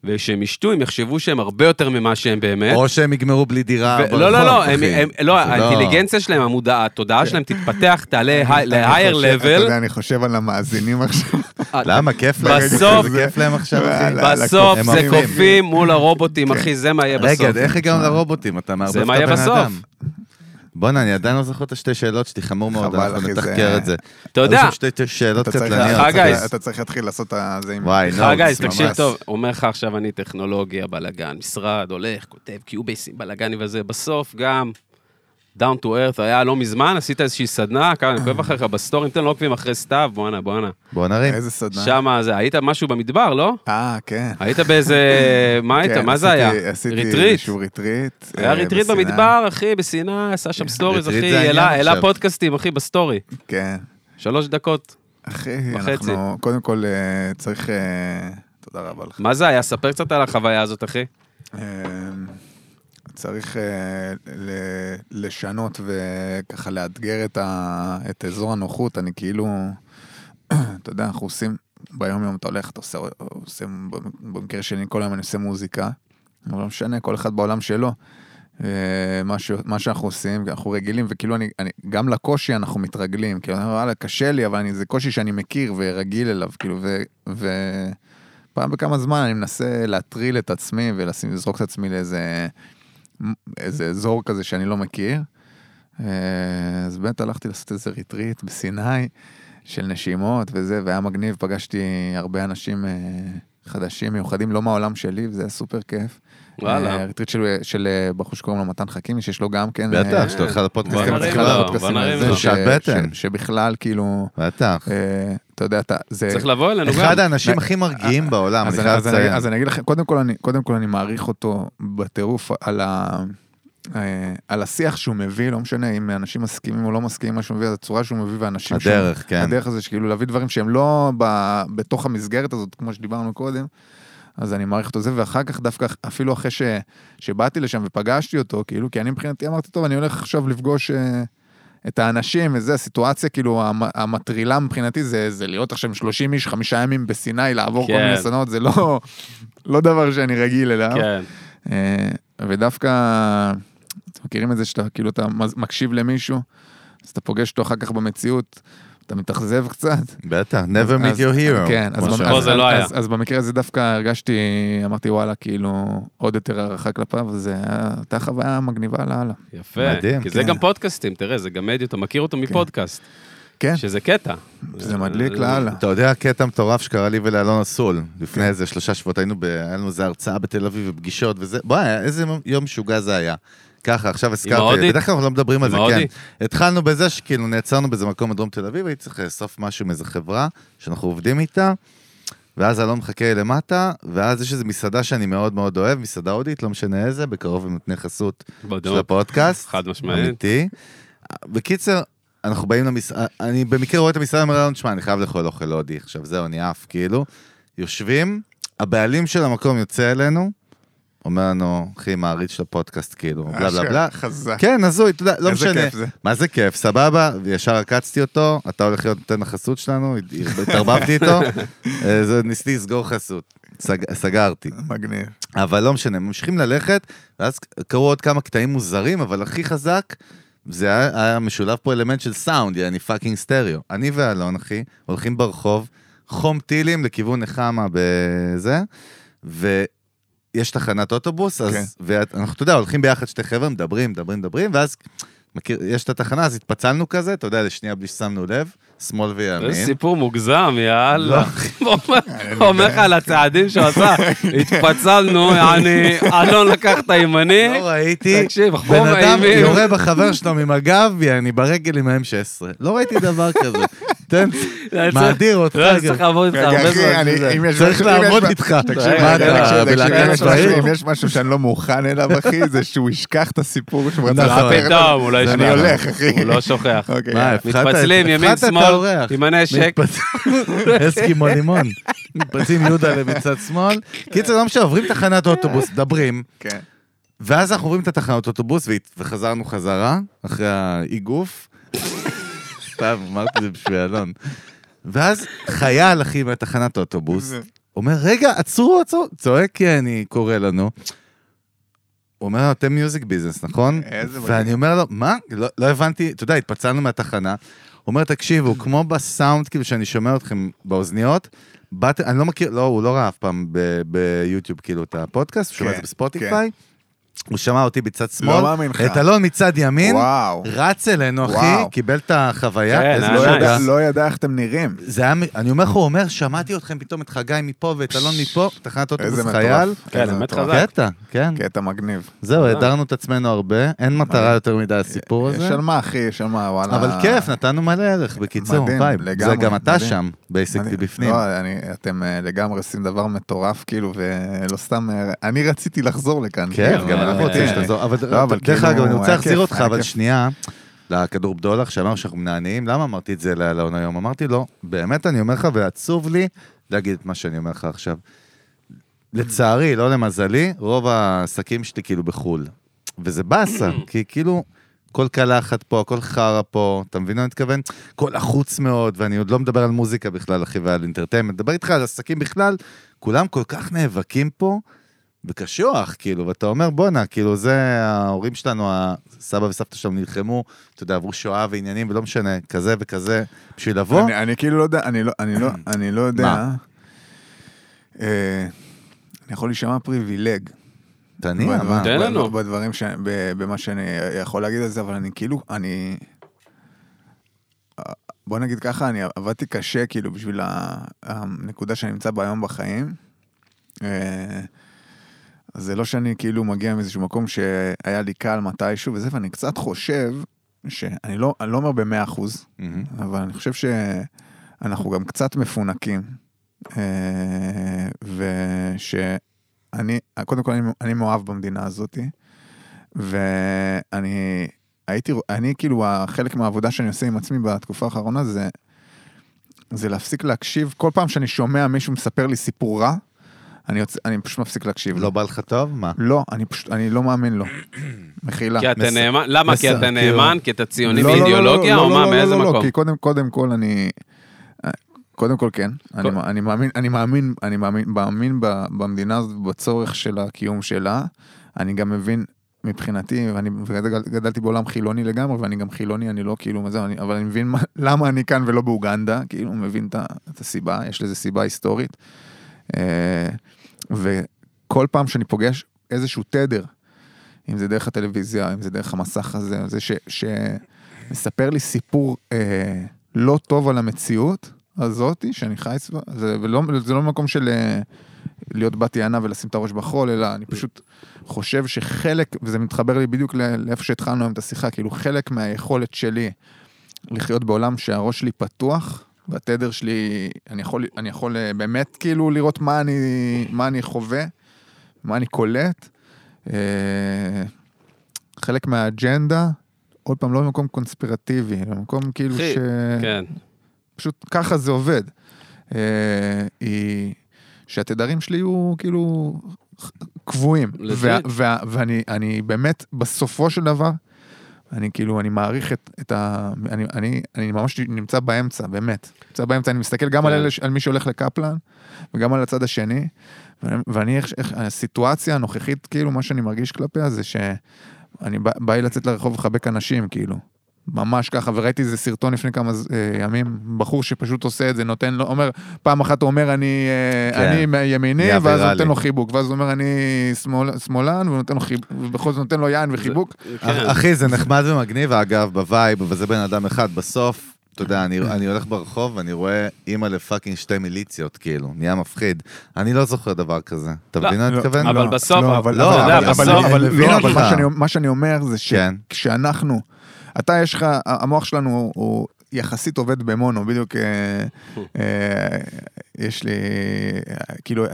וכשהם ישתו הם יחשבו שהם הרבה יותר ממה שהם באמת. או שהם יגמרו בלי דירה ו- לא, לא, לא, הם-. הם- לא, זה האינטליגנציה שלהם, המודע- התודעה שלהם תתפתח, תעלה ל-higher חושב- אתה level. יודע, אני חושב על המאזינים עכשיו. למה? כיף להם. בסוף- זה כיף להם עכשיו, אחי. וואלה, בסוף זה. קופים מול הרובוטים, אחי, זה מה יהיה בסוף. רגע, איך הגענו לרובוטים? אתה מערבב זה את מה יהיה הבן בסוף. בואנה, אני עדיין לא זוכר את השתי שאלות שלי, חמור מאוד, אנחנו נתחקר זה- את זה. אתה יודע, היו שם שתי שאלות קטלניות. אתה. צריך- להתחיל לעשות את זה עם... וואי, נו, זה תקשיב ממש- טוב, אומר לך עכשיו אני טכנולוגיה, בלאגן, משרד, הולך, כותב Cubase ים, בלאגנים וזה, בסוף גם down to earth, היה לא מזמן, עשית איזושהי סדנה, כמה, אני עוקב אחריך בסטורים, אתם לא עוקבים אחרי סתיו, בואנה, בואנה. בוא נרים. איזה סדנה. שמה זה, היית משהו במדבר, לא? אה, כן. היית באיזה, מה היית, כן, מה זה היה? עשיתי. איזשהו retreat. היה אה, retreat. במדבר, אחי, בסיני, עשה שם stories, retreat אחי, העלה. פודקאסטים, אחי, ב story. כן. שלוש דקות. אחי. אנחנו, קודם כל, אה, צריך... אה, תודה רבה לך. מה זה היה? ספר קצת על החוויה הזאת, אחי. צריך אה, לשנות וככה לאתגר את, ה, את אזור הנוחות, אני כאילו, אתה יודע, אנחנו עושים, ביום יום אתה הולך, אתה עושה, עושה במקרה שלי, כל היום אני עושה מוזיקה, אבל לא משנה, כל אחד בעולם שלו. אה, מה, ש, מה שאנחנו עושים, אנחנו רגילים, וכאילו אני, אני, גם לקושי אנחנו מתרגלים, כאילו, וואלה, קשה לי, אבל אני, זה קושי שאני מכיר ורגיל אליו, כאילו, ו... ו בכמה זמן אני מנסה להטריל את עצמי ולזרוק את עצמי לאיזה איזה אזור כזה שאני לא מכיר. אה, אז באמת הלכתי לעשות איזה retreat בסיני של נשימות וזה, והיה מגניב, פגשתי הרבה אנשים אה, חדשים, מיוחדים, לא מהעולם שלי, וזה היה סופר כיף. וואלה. אה, retreat של, של אה, בחור שקוראים לו מתן חכימי, שיש לו גם כן... בטח, אה, שאתה הולך לפודקאסט. בוא גם נרים אחד לו, הפודקאסטים בוא נרים הזה, לו. ש- שעת בטן. ש- שבכלל כאילו, בטח. אה, אתה יודע, אתה, זה... צריך לבוא אלינו גם. אחד האנשים הכי מרגיעים בעולם, אני אז, חייב לציין. אז אני אגיד לכם, קודם כל אני, קודם כל אני מעריך אותו בטירוף על, ה, על השיח שהוא מביא, לא משנה אם אנשים מסכימים או לא מסכימים מה שהוא מביא, אז הצורה שהוא מביא ואנשים הדרך, שהוא, כן. הדרך הזה שכאילו להביא דברים שהם לא ב, בתוך המסגרת הזאת, כמו שדיברנו קודם, אז אני מעריך אותו זה, ואחר כך דווקא אפילו אחרי ש, שבאתי לשם ופגשתי אותו, כאילו, כי אני מבחינתי אמרתי, טוב, אני הולך עכשיו לפגוש... אה, את האנשים וזה, הסיטואציה כאילו המ- המטרילה מבחינתי זה, זה להיות עכשיו עם 30 איש, חמישה ימים בסיני, לעבור כל כן. מיני סדנות, זה לא, לא דבר שאני רגיל אליו. כן. אה, ודווקא, אתם מכירים את זה שאתה כאילו אתה מקשיב למישהו, אז אתה פוגש אותו אחר כך במציאות, אתה מתאכזב קצת. בטח, never meet your hero. כן, אז, כמו במ- שאומרים. פה זה אז, לא היה. אז, אז במקרה הזה דווקא הרגשתי, אמרתי וואלה, כאילו, עוד יותר הערכה כלפיו, אז זה הייתה חוויה מגניבה לאללה. יפה. מדהים, כי זה כן. גם פודקאסטים, תראה, זה גם מדיה, אתה מכיר אותו מפודקאסט. כן, שזה קטע. זה מדליק לאללה. אתה יודע, קטע מטורף שקרה לי ולאלון אסול. לפני איזה שלושה שבועות היינו, היה לנו איזה הרצאה בתל אביב ופגישות וזה, בואי, איזה יום משוגע זה היה. ככה, עכשיו הזכרתי? בדרך כלל אנחנו לא מדברים על עם זה, כן. התחלנו בזה שכאילו נעצרנו באיזה מקום בדרום תל אביב, הייתי צריך לאסוף משהו מאיזה חברה שאנחנו עובדים איתה, ואז אלון מחכה למטה, ואז יש איזו מסעדה שאני מאוד מאוד אוהב, מסעדה הודית, לא משנה איזה, בקרוב הם נותני חסות של. הפודקאסט. חד משמעית. אמיתי. בקיצר, אנחנו באים למסעדה, אני במקרה רואה את המסעדה, אומר לנו, תשמע, אני חייב לאכול אוכל הודי. עכשיו זהו, אני עף, כאילו. יושבים, הבעלים של המקום יוצא אלינו, אומר לנו, אחי, מעריץ של הפודקאסט, כאילו, בלה בלה בלה. חזק. כן, הזוי, אתה יודע, לא איזה משנה. כיף זה. מה זה כיף, סבבה, וישר עקצתי אותו, אתה הולך להיות נותן החסות שלנו, התערבבתי איתו, אה, ניסיתי לסגור חסות, סג- סגרתי. מגניב. אבל לא משנה, ממשיכים ללכת, ואז קרו עוד כמה קטעים מוזרים, אבל הכי חזק, זה היה, היה משולב פה אלמנט של סאונד, יעני fucking סטריאו. אני ואלון, אחי, הולכים ברחוב, חום טילים לכיוון נחמה בזה, ויש תחנת אוטובוס, אז, כן. ואנחנו, אתה יודע, הולכים ביחד שתי חבר'ה, מדברים, מדברים, מדברים, ואז מכיר, יש את התחנה, אז התפצלנו כזה, אתה יודע, לשנייה בלי ששמנו לב, שמאל וימין. זה סיפור מוגזם, יאללה. לא. הוא אומר- אומר לך על הצעדים שהוא עשה, התפצלנו, יעני, אלון לקח את הימני, לא ראיתי בן אדם. יורה בחבר שלו ממג"ב, אני ברגל עם ה-M16. לא ראיתי דבר כזה. תן, מאדיר אותך. לא, גם. צריך לעבוד איתך הרבה זמן. אני- צריך לעבוד משהו- איתך. תקשיב, אם יש? משהו- שאני לא מוכן אליו, אחי, זה שהוא ישכח את הסיפור שהוא רצה נכון. לספר. פתאום, הוא לא אני ישכח. הולך, אחי. הוא לא שוכח. אוקיי, מתפצלים ימין שמאל. עם הנשק. אסקימו לימון. מתפצלים יהודה למצד שמאל. קיצר, לא משנה, עוברים תחנת אוטובוס, מדברים, כן. ואז אנחנו עוברים את התחנת אוטובוס וחזרנו חזרה, אחרי האיגוף. סתם, אמרתי זה בשביל אלון. ואז חייל, אחי, מהתחנת אוטובוס, אומר, רגע, עצרו, עצרו, צועק כי אני קורא לנו. הוא אומר אתם מיוזיק ביזנס, נכון? איזה. ואני אומר לו, מה? לא, לא הבנתי, אתה יודע, התפצלנו מהתחנה. הוא אומר, תקשיבו, כמו בסאונד, כאילו, שאני שומע אתכם באוזניות, באתם, אני לא מכיר, לא, הוא לא ראה אף פעם ביוטיוב, כאילו, את הפודקאסט, הוא שומע את כן, זה בספוטיפיי. הוא שמע אותי בצד שמאל, לא מאמין לך. את אלון מצד ימין, וואו. רץ אלינו, אחי, וואו. קיבל את החוויה, כן, איזה היה לא. ידע- לא ידע איך אתם נראים. זה היה, אני אומר לך, הוא אומר, שמעתי אתכם פתאום את חגי מפה ואת אלון מפה, תחנת אוטובוס. חייל. כן, באמת. חזק. קטע, כן. קטע מגניב. זהו. הדרנו את עצמנו הרבה, אין מטרה יותר מדי לסיפור יש הזה. על מה, אחי, יש על מה, וואלה. אבל כיף, נתנו מלא ערך, בקיצור, מדהים, vibe. זה גם אתה. שם, מדהים. בפנים. לא, אתם אה, לגמרי עושים דבר מטורף, כאילו, ולא סתם... אה, אני רציתי לחזור לכאן. כן, כאילו, גם אנחנו רוצים אה, שתחזור, אבל לא, אבל דרך כאילו, אגב, אני רוצה להחזיר אותך, אבל. שנייה, לכדור בדולח, שאמרנו שאנחנו מנענעים, למה אמרתי את זה לאלון היום? אמרתי לו, באמת אני אומר לך, ועצוב לי להגיד את מה שאני אומר לך עכשיו. לצערי, לא למזלי, רוב העסקים שלי כאילו בחו"ל. וזה באסה, כי כאילו, כל קלחת פה, הכל חרא פה, אתה מבין מה אני מתכוון? הכל לחוץ מאוד, ואני עוד לא מדבר על מוזיקה בכלל, אחי, ועל אינטרטיימנט, מדבר איתך על עסקים בכלל, כולם כל כך נאבקים פה, וקשוח, כאילו, ואתה אומר, בואנה, כאילו, זה, ההורים שלנו, הסבא וסבתא שלנו נלחמו, אתה יודע, עברו שואה ועניינים, ולא משנה, כזה וכזה, בשביל לבוא. אני, אני כאילו לא יודע, אני לא, אני לא, אני לא יודע. מה? אה, אני יכול להישמע פריבילג. תניע, מה? תן לנו. בדברים, ש... ב- במה שאני יכול להגיד על זה, אבל אני כאילו, אני... בוא נגיד ככה, אני עבדתי קשה כאילו בשביל הנקודה שאני נמצא בה היום בחיים. אה, אז זה לא שאני כאילו מגיע מאיזשהו מקום שהיה לי קל מתישהו וזה, ואני קצת חושב שאני לא, לא אומר במאה אחוז, מהמם. אבל אני חושב שאנחנו גם קצת מפונקים. אה, ושאני, קודם כל אני, אני מאוהב במדינה הזאת, ואני הייתי, אני כאילו, חלק מהעבודה שאני עושה עם עצמי בתקופה האחרונה זה, זה להפסיק להקשיב, כל פעם שאני שומע מישהו מספר לי סיפור רע, אני, יוצא, אני פשוט מפסיק להקשיב. לא. בא לך טוב? מה? לא, אני פשוט, אני לא מאמין לו. מחילה. כי אתה מס- נאמן, למה? כי אתה כאילו- נאמן? כי אתה ציוני לא, לא, לא, באידיאולוגיה? לא, או לא, מה? לא, מאיזה לא, לא, מקום? כי קודם, קודם כל אני... קודם כל כן, אני, אני מאמין, אני מאמין, אני מאמין, מאמין ב- במדינה הזאת, בצורך של הקיום שלה. אני גם מבין מבחינתי, ואני גדלתי בעולם חילוני לגמרי, ואני גם חילוני, אני לא כאילו, זה, אני, אבל אני מבין מה, למה אני כאן ולא באוגנדה, כאילו, מבין את, את הסיבה, יש לזה סיבה היסטורית. אה, וכל פעם שאני פוגש איזשהו תדר, אם זה דרך הטלוויזיה, אם זה דרך המסך הזה, זה ש, שמספר לי סיפור אה, לא טוב על המציאות הזאתי שאני חי סביבה, זה, ולא, זה לא מקום של אה, להיות בת יענה ולשים את הראש בחול, אלא אני פשוט חושב שחלק, וזה מתחבר לי בדיוק לאיפה שהתחלנו היום את השיחה, כאילו חלק מהיכולת שלי לחיות בעולם שהראש שלי פתוח, והתדר שלי, אני יכול, אני יכול אה, באמת כאילו לראות מה אני, מה אני חווה, מה אני קולט. אה, חלק מהאג'נדה, עוד פעם, לא במקום קונספירטיבי, אלא במקום כאילו ש... כן. פשוט ככה זה עובד. אה, היא... שהתדרים שלי יהיו כאילו קבועים. וה, וה, ואני אני באמת, בסופו של דבר, אני כאילו, אני מעריך את, את ה... אני, אני, אני ממש נמצא באמצע, באמת. נמצא באמצע, אני מסתכל גם על, כן. אלה, ש- על מי שהולך לקפלן, וגם על הצד השני, ואני- ואני, איך, איך, הסיטואציה הנוכחית, כאילו, מה שאני מרגיש כלפיה זה שאני בא, בא לי לצאת לרחוב לחבק אנשים, כאילו. ממש ככה, וראיתי איזה סרטון לפני כמה אה, ימים, בחור שפשוט עושה את זה, נותן לו, אומר, פעם אחת הוא אומר אני, אה, כן. אני מימיני, נהיה ואז הוא. נותן לו חיבוק, ואז הוא אומר אני שמאל, שמאלן, והוא נותן לו חיבוק, ובכל זאת נותן לו יין וחיבוק. כן. אחי, זה נחמד ומגניב, אגב, ב vibe, וזה בן אדם אחד. בסוף, אתה יודע, אני, אני הולך ברחוב ואני רואה אימא לפאקינג שתי מיליציות, כאילו, נהיה מפחיד. אני לא זוכר דבר כזה. אתה לא, מבין מה אני לא, מתכוון? אבל בסוף, לא, אבל, לא, אבל, אתה יודע, אבל, בסוף- אבל, אבל, מבין לא, אבל אותך. מה שאני, אומר זה כן. שכשאנחנו, אתה יש לך, המוח שלנו הוא יחסית עובד במונו, בדיוק, אה, אה, יש לי, אה, כאילו,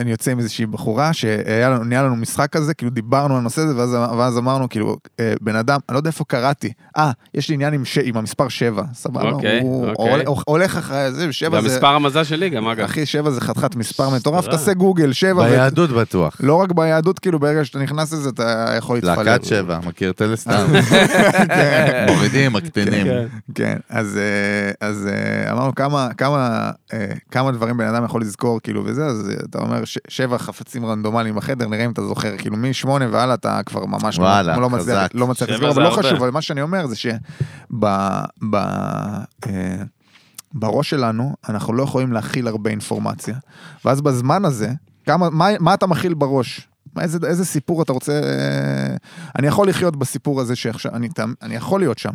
אני יוצא עם איזושהי בחורה שהיה לנו, נהיה לנו משחק כזה, כאילו דיברנו על הנושא הזה, ואז, ואז אמרנו, כאילו, אה, בן אדם, אני לא יודע איפה קראתי, אה, יש לי עניין עם, ש, עם המספר 7, סבבה? אוקיי, הוא אוקיי. הולך, הולך אחרי זה, 7 זה, והמספר המזל שלי גם, אגב. אחי, 7 זה חתיכת מספר מטורף, סבבה. תעשה גוגל, 7, ביהדות בטוח. לא רק ביהדות, כאילו ברגע שאתה נכנס לזה אתה יכול להתפלל. להקת שבע, מכיר טלסטאר? מורידים, מקטינים. כן. כן, אז, אה, אז אה, אמרנו כמה, כמה, אה, כמה דברים בן אדם יכול לזכור, כאילו, וזה, אז אתה אומר ש- שבע חפצים רנדומליים בחדר, נראה אם אתה זוכר, כאילו משמונה והלאה אתה כבר ממש לא- וואלה, לא. לא מצליח זה אבל לא הרבה. חשוב, אבל מה שאני אומר זה שב... ב, אה, בראש שלנו, אנחנו לא יכולים להכיל הרבה אינפורמציה, ואז בזמן הזה, כמה, מה, מה אתה מכיל בראש? מה, איזה, איזה סיפור אתה רוצה... אה, אני יכול לחיות בסיפור הזה שעכשיו, אני, אני יכול להיות שם.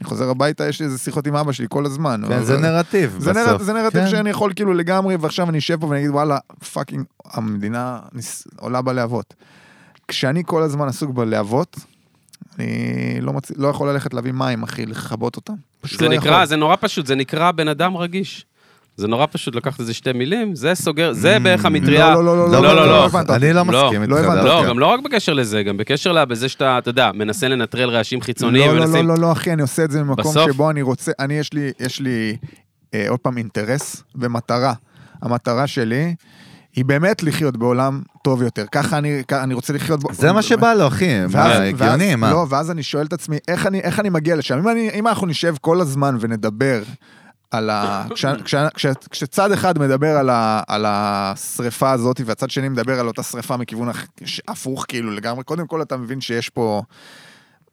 אני חוזר הביתה, יש לי איזה שיחות עם אבא שלי כל הזמן. כן, אבל- זה נרטיב זה, נרט, בסוף. זה נרטיב כן. שאני יכול כאילו לגמרי, ועכשיו אני אשב פה ואני אגיד וואלה, fucking, המדינה ניס, עולה בלהבות. כשאני כל הזמן עסוק בלהבות, אני לא, מצ... לא יכול ללכת להביא מים, אחי, לכבות אותם. זה לא נקרא, יכול. זה נורא פשוט, זה נקרא בן אדם רגיש. זה נורא פשוט לקחת איזה שתי מילים, זה סוגר, זה בערך המטריה. לא, לא, לא, לא, לא, לא. אני לא לא, מסכים לא איתך. לא. גם לא רק בקשר לזה, גם בקשר בזה שאתה, אתה יודע, מנסה לנטרל רעשים חיצוניים. לא, לא, לא, לא, לא, אחי, אני עושה את זה ממקום שבו אני רוצה, אני, יש לי, יש לי, אה, עוד פעם, אינטרס ומטרה. המטרה שלי היא באמת לחיות בעולם טוב יותר. ככה אני, רוצה לחיות בו. זה מה שבא לו, אחי. הגיוני, מה? לא, ואז אני שואל את עצמי, איך אני, איך אני מגיע לשם? אם, אני, אם אנחנו נשב כל הזמן ונדבר על ה... כש, כש, כש, כשצד אחד מדבר על, ה, על השריפה הזאת, והצד שני מדבר על אותה שריפה מכיוון הפוך, כאילו לגמרי, קודם כל אתה מבין שיש פה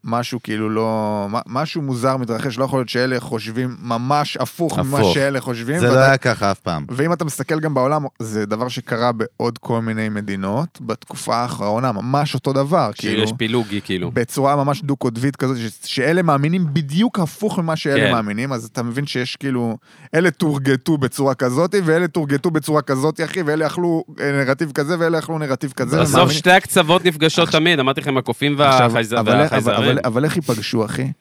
משהו כאילו לא... משהו מוזר מתרחש, לא יכול להיות שאלה חושבים ממש הפוך ממה הפוך. שאלה חושבים. זה לא ואתה- היה ככה אף פעם. ואם אתה מסתכל גם בעולם, זה דבר שקרה בעוד כל מיני מדינות, בתקופה האחרונה, ממש אותו דבר. כאילו, שיש פילוגי, כאילו. בצורה ממש דו-קוטבית כזאת, ש- שאלה מאמינים בדיוק הפוך ממה שאלה כן. מאמינים, אז אתה מבין שיש כאילו, אלה תורגטו בצורה כזאת, ואלה תורגטו בצורה כזאת, אחי, ואלה אכלו אה, נרטיב כזה, ואלה אכלו נרטיב כזה. בסוף ומאמינים- שתי הקצוות נפגשות תמיד, אמרתי לכם, הקופים עכשיו, והחייזרים. אבל- אבל איך ייפגשו, אחי?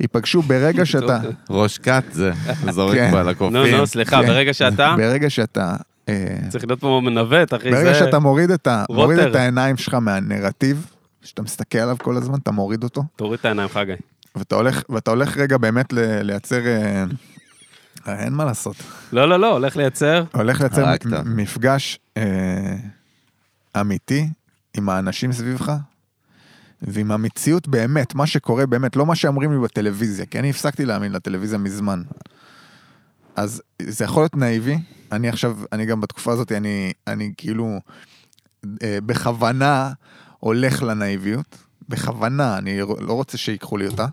ייפגשו ברגע שאתה, ראש כת זה, זורק כן. פה על הקופים. נו, נו, סליחה, כן. ברגע שאתה, ברגע שאתה... אה, צריך להיות פה מנווט, אחי, ברגע זה... שאתה מוריד את ה- מוריד. את העיניים שלך מהנרטיב, שאתה מסתכל עליו כל הזמן, אתה מוריד אותו, תוריד את העיניים, חגי. ואתה הולך, ואתה הולך רגע באמת ל- לייצר... אה, אה, אין מה לעשות. לא, לא, לא, הולך לייצר. הולך לייצר הרגת. מ- מפגש אה, אמיתי עם האנשים סביבך, ועם המציאות באמת, מה שקורה באמת, לא מה שאומרים לי בטלוויזיה, כי אני הפסקתי להאמין לטלוויזיה מזמן. אז זה יכול להיות נאיבי, אני עכשיו, אני גם בתקופה הזאת, אני, אני כאילו אה, בכוונה הולך לנאיביות, בכוונה, אני לא רוצה שיקחו לי אותה.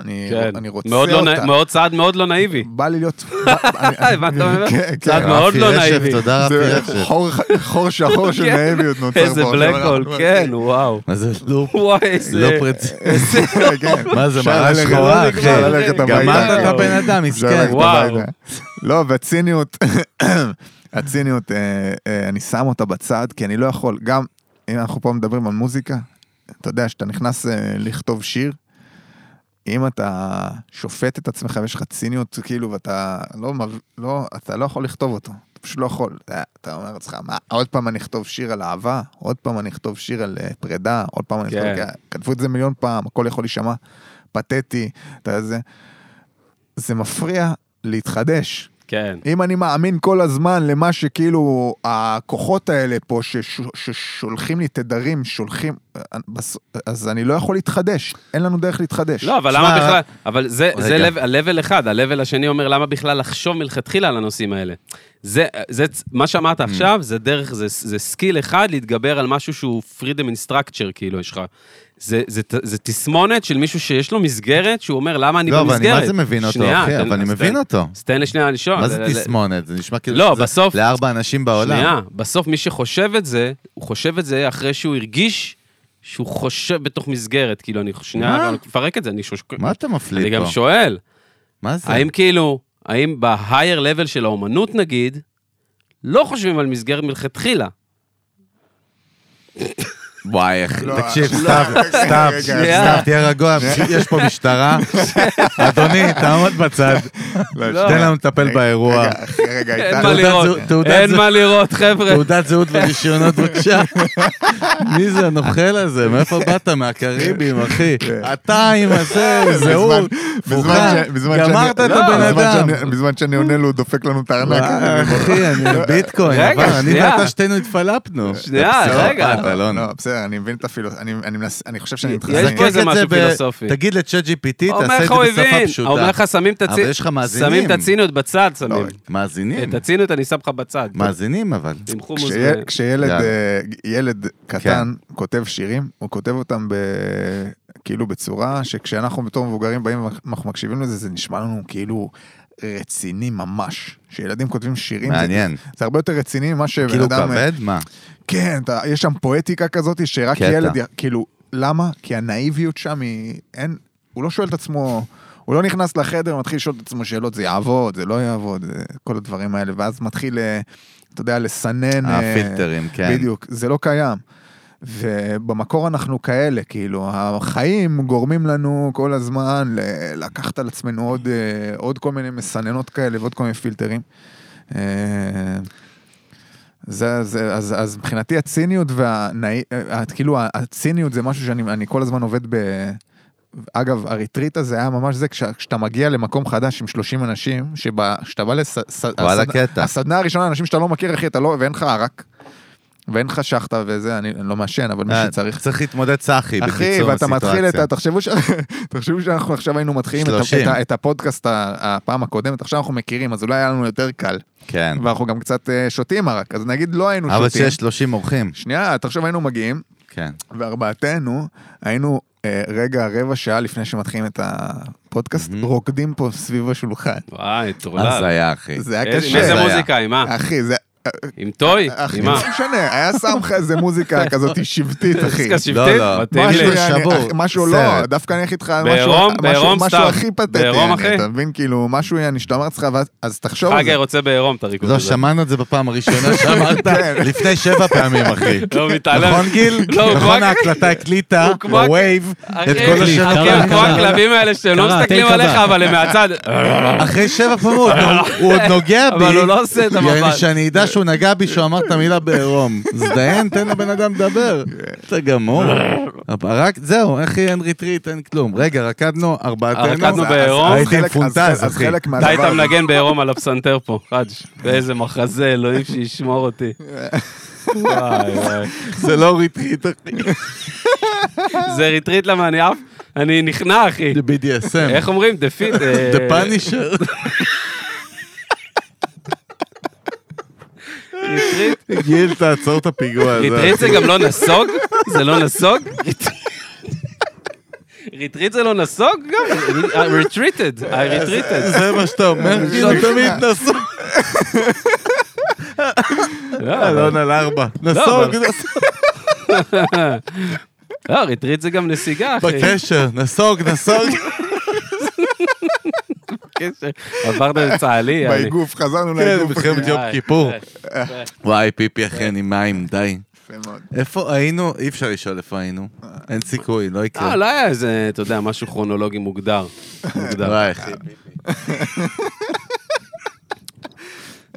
אני, כן. אני רוצה מאוד לא אותה. נא- מאוד צעד מאוד לא נאיבי. בא לי להיות... הבנת מה אומר? כן, צעד כן. מאוד לא נאיבי. תודה רפי רשף. חור- חור שחור של כן. נאיביות נוצר פה. איזה עכשיו בלק אנחנו- הול, כן, וואו. מה זה לופ? וואי, איזה... לא פרצ... כן. מה זה, ללכת- שחורה, אחי? גמרת את הבן אדם, מסכן. וואו. לא, והציניות, הציניות, אה, אה, אני שם אותה בצד, כי אני לא יכול, גם אם אנחנו פה מדברים על מוזיקה, אתה יודע, כשאתה נכנס אה, לכתוב שיר, אם אתה שופט את עצמך ויש לך ציניות, כאילו, ואתה לא, לא, אתה לא יכול לכתוב אותו, אתה פשוט לא יכול. אתה, אתה אומר לעצמך, מה, עוד פעם אני אכתוב שיר על אהבה, עוד פעם אני אכתוב שיר על אה, פרידה, עוד פעם אני אכתוב, כן. כן. כתבו את זה מיליון פעם, הכל יכול להישמע פתטי, אתה יודע, זה, זה מפריע להתחדש. כן. אם אני מאמין כל הזמן למה שכאילו הכוחות האלה פה שש, ששולחים לי תדרים, שולחים, אז אני לא יכול להתחדש, אין לנו דרך להתחדש. לא, אבל למה בכלל... אבל זה זה רגע. ה-level אחד, ה-level השני אומר למה בכלל לחשוב מלכתחילה על הנושאים האלה. זה, זה, מה שאמרת Mm. עכשיו, זה דרך, זה, זה סקיל אחד להתגבר על משהו שהוא freedom in structure, כאילו, יש לך. זה, זה, זה תסמונת של מישהו שיש לו מסגרת, שהוא אומר, למה אני לא, אבל במסגרת? אני מה זה מבין אותו, שנייה, אחי? אבל אני מבין אותו. אז תן לי שנייה לשאול. מה זה תסמונת? זה נשמע כאילו לא, בסוף- לארבע אנשים בעולם. שנייה, בסוף מי שחושב את זה, הוא חושב את זה אחרי שהוא הרגיש שהוא חושב בתוך מסגרת, כאילו, אני שנייה? אני מפרק את זה, אני שוש... מה אתה אני מפליט גם פה? שואל, מה זה? האם כאילו, האם ב-higher level של האומנות נגיד, לא חושבים על מסגרת מלכתחילה? וואי, אחי, לא, תקשיב, לא, סתיו, סתיו, סתיו, תהיה רגוע, יש פה משטרה. אדוני, תעמוד בצד, לא. תן לנו לטפל באירוע. רגע, אין. מה לראות, אין. מה לראות, חבר'ה. תעודת זהות ורישיונות בבקשה. מי זה הנוכל הזה? מאיפה באת? מהקריבים, אחי. אתה עם הזה, זהות, גמרת את הבן אדם. בזמן שאני עונה לו, הוא דופק לנו את הארנק. אחי, אני ביטקוין, רגע, אבל אני שנייה. ואתה שתינו התפלפנו. שנייה, רגע. לא, בסדר, אני מבין את הפילוס... אני אני מנסה... אני חושב שאני יש מתחזק. פה איזה משהו ב- פילוסופי. תגיד לצ'אט GPT, אומר תעשה את זה בשפה הבין, פשוטה. אומר לך שמים את אבל הציניות, יש לך מאזינים. שמים את הציניות בצד, שמים. לא, מאזינים. את הציניות אני שם לך בצד. מאזינים אבל. כשילד. אה, ילד קטן כותב שירים, הוא כותב אותם ב... כאילו בצורה שכשאנחנו בתור מבוגרים באים ואנחנו מקשיבים לזה, זה נשמע לנו כאילו רציני ממש. שילדים כותבים שירים, זה- מעניין. זה הרבה יותר רציני ממה שבן כאילו אדם... כבד? מה? כן, אתה, יש שם פואטיקה כזאת שרק קטע. ילד, כאילו, למה? כי הנאיביות שם היא, אין, הוא לא שואל את עצמו, הוא לא נכנס לחדר ומתחיל לשאול את עצמו שאלות, זה יעבוד, זה לא יעבוד, זה- כל הדברים האלה, ואז מתחיל, אה, אתה יודע, לסנן. אה, הפילטרים, כן. בדיוק, זה לא קיים. ובמקור אנחנו כאלה, כאילו, החיים גורמים לנו כל הזמן לקחת על עצמנו עוד, אה, עוד כל מיני מסננות כאלה ועוד כל מיני פילטרים. אה, זה, זה, אז, אז מבחינתי הציניות והנאי... אה, כאילו הציניות זה משהו שאני אני כל הזמן עובד ב... אגב, הריטריט הזה היה ממש זה, כש- כשאתה מגיע למקום חדש עם 30 אנשים, כשאתה בא לס... ס- וואלה, הסד-. הסדנה הראשונה, אנשים שאתה לא מכיר, אחי, אתה לא... ואין לך ערק. ואין לך שחטה וזה, אני, אני לא מעשן, אבל מי אה, שצריך... צריך להתמודד צחי, אחי, בקיצור ואתה מתחיל את הסיטואציה. ה... תחשבו, ש... תחשבו שאנחנו עכשיו היינו מתחילים את, ה- 30. את, ה- את הפודקאסט ה- הפעם הקודמת, עכשיו אנחנו מכירים, אז אולי היה לנו יותר קל. כן. ואנחנו גם קצת אה, שותים ערק, אז נגיד לא היינו אבל שותים. שיש 30 אורחים. שנייה, תחשוב היינו מגיעים, כן. וארבעתנו היינו אה, רגע, רבע שעה לפני שמתחילים את הפודקאסט, מהמם. רוקדים פה סביב השולחן. וואי, טורלל. אז היה, אחי. זה היה קשה. איזה עם מה? אחי, זה... עם טוי? אחי, עם מה? לא משנה, היה שם לך איזה מוזיקה כזאת שבטית, אחי. מוזיקה שבטית? לא, לא. משהו, שבור. אח- משהו. לא, דווקא אני אלך איתך על משהו-. הכי פתטי, בעירום, אחי? אתה מבין? כאילו, משהו יעני, שאתה אומר לעצמך, אז תחשוב על חגי זה. רוצה בעירום את הריקוד לא, הזה. שמענו את זה בפעם הראשונה שאמרת כן. לפני שבע פעמים, אחי. לא, מתעלם. נכון, גיל? לא, נכון, ההקלטה הקליטה בווייב אחי, את כל אחי, הם כמו. הכלבים האלה שאתם לא מסתכלים עליך. אבל הם מהצד. אחרי שבע נו- הוא עוד נוגע בי. אבל הוא לא עושה את המבט. שהוא נגע בי שהוא אמר את המילה בעירום. זדיין, תן לבן אדם לדבר. אתה גמור. רק, זהו, אחי, אין ריטריט, אין כלום. רגע, רקדנו ארבעתנו. רקדנו אז- בעירום? הייתי עם חלק- אז- פונטז, אז אחי. אתה הזה- מנגן בעירום על הפסנתר פה, חאג'. ואיזה מחזה, אלוהים שישמור אותי. וואי וואי. זה לא ריטריט, אחי. זה ריטריט למה אני עף? אני נכנע, אחי. זה BDSM. איך אומרים? Defeat. The Punisher. ריטריט? גיל, תעצור את הפיגוע הזה. ריטריט זה גם לא נסוג? זה לא נסוג? ריטריט זה לא נסוג גם? Retreated, I retreated. זה מה שאתה אומר, כאילו תמיד נסוג. לא, אלון על ארבע. נסוג, אבל- נסוג. לא, ריטריט זה גם נסיגה, אחי. בקשר, נסוג, נסוג. בקשר. עברת לצה"לי. באיגוף, חזרנו כן, לאיגוף. מלחמת אחי. יום כיפור. די. וואי, פיפי אחי, אני מים, די. יפה מאוד. איפה היינו? אי אפשר לשאול איפה היינו. אין סיכוי, לא יקרה. אה, לא היה איזה, אתה יודע, משהו כרונולוגי מוגדר. מוגדר. וואי, אחי.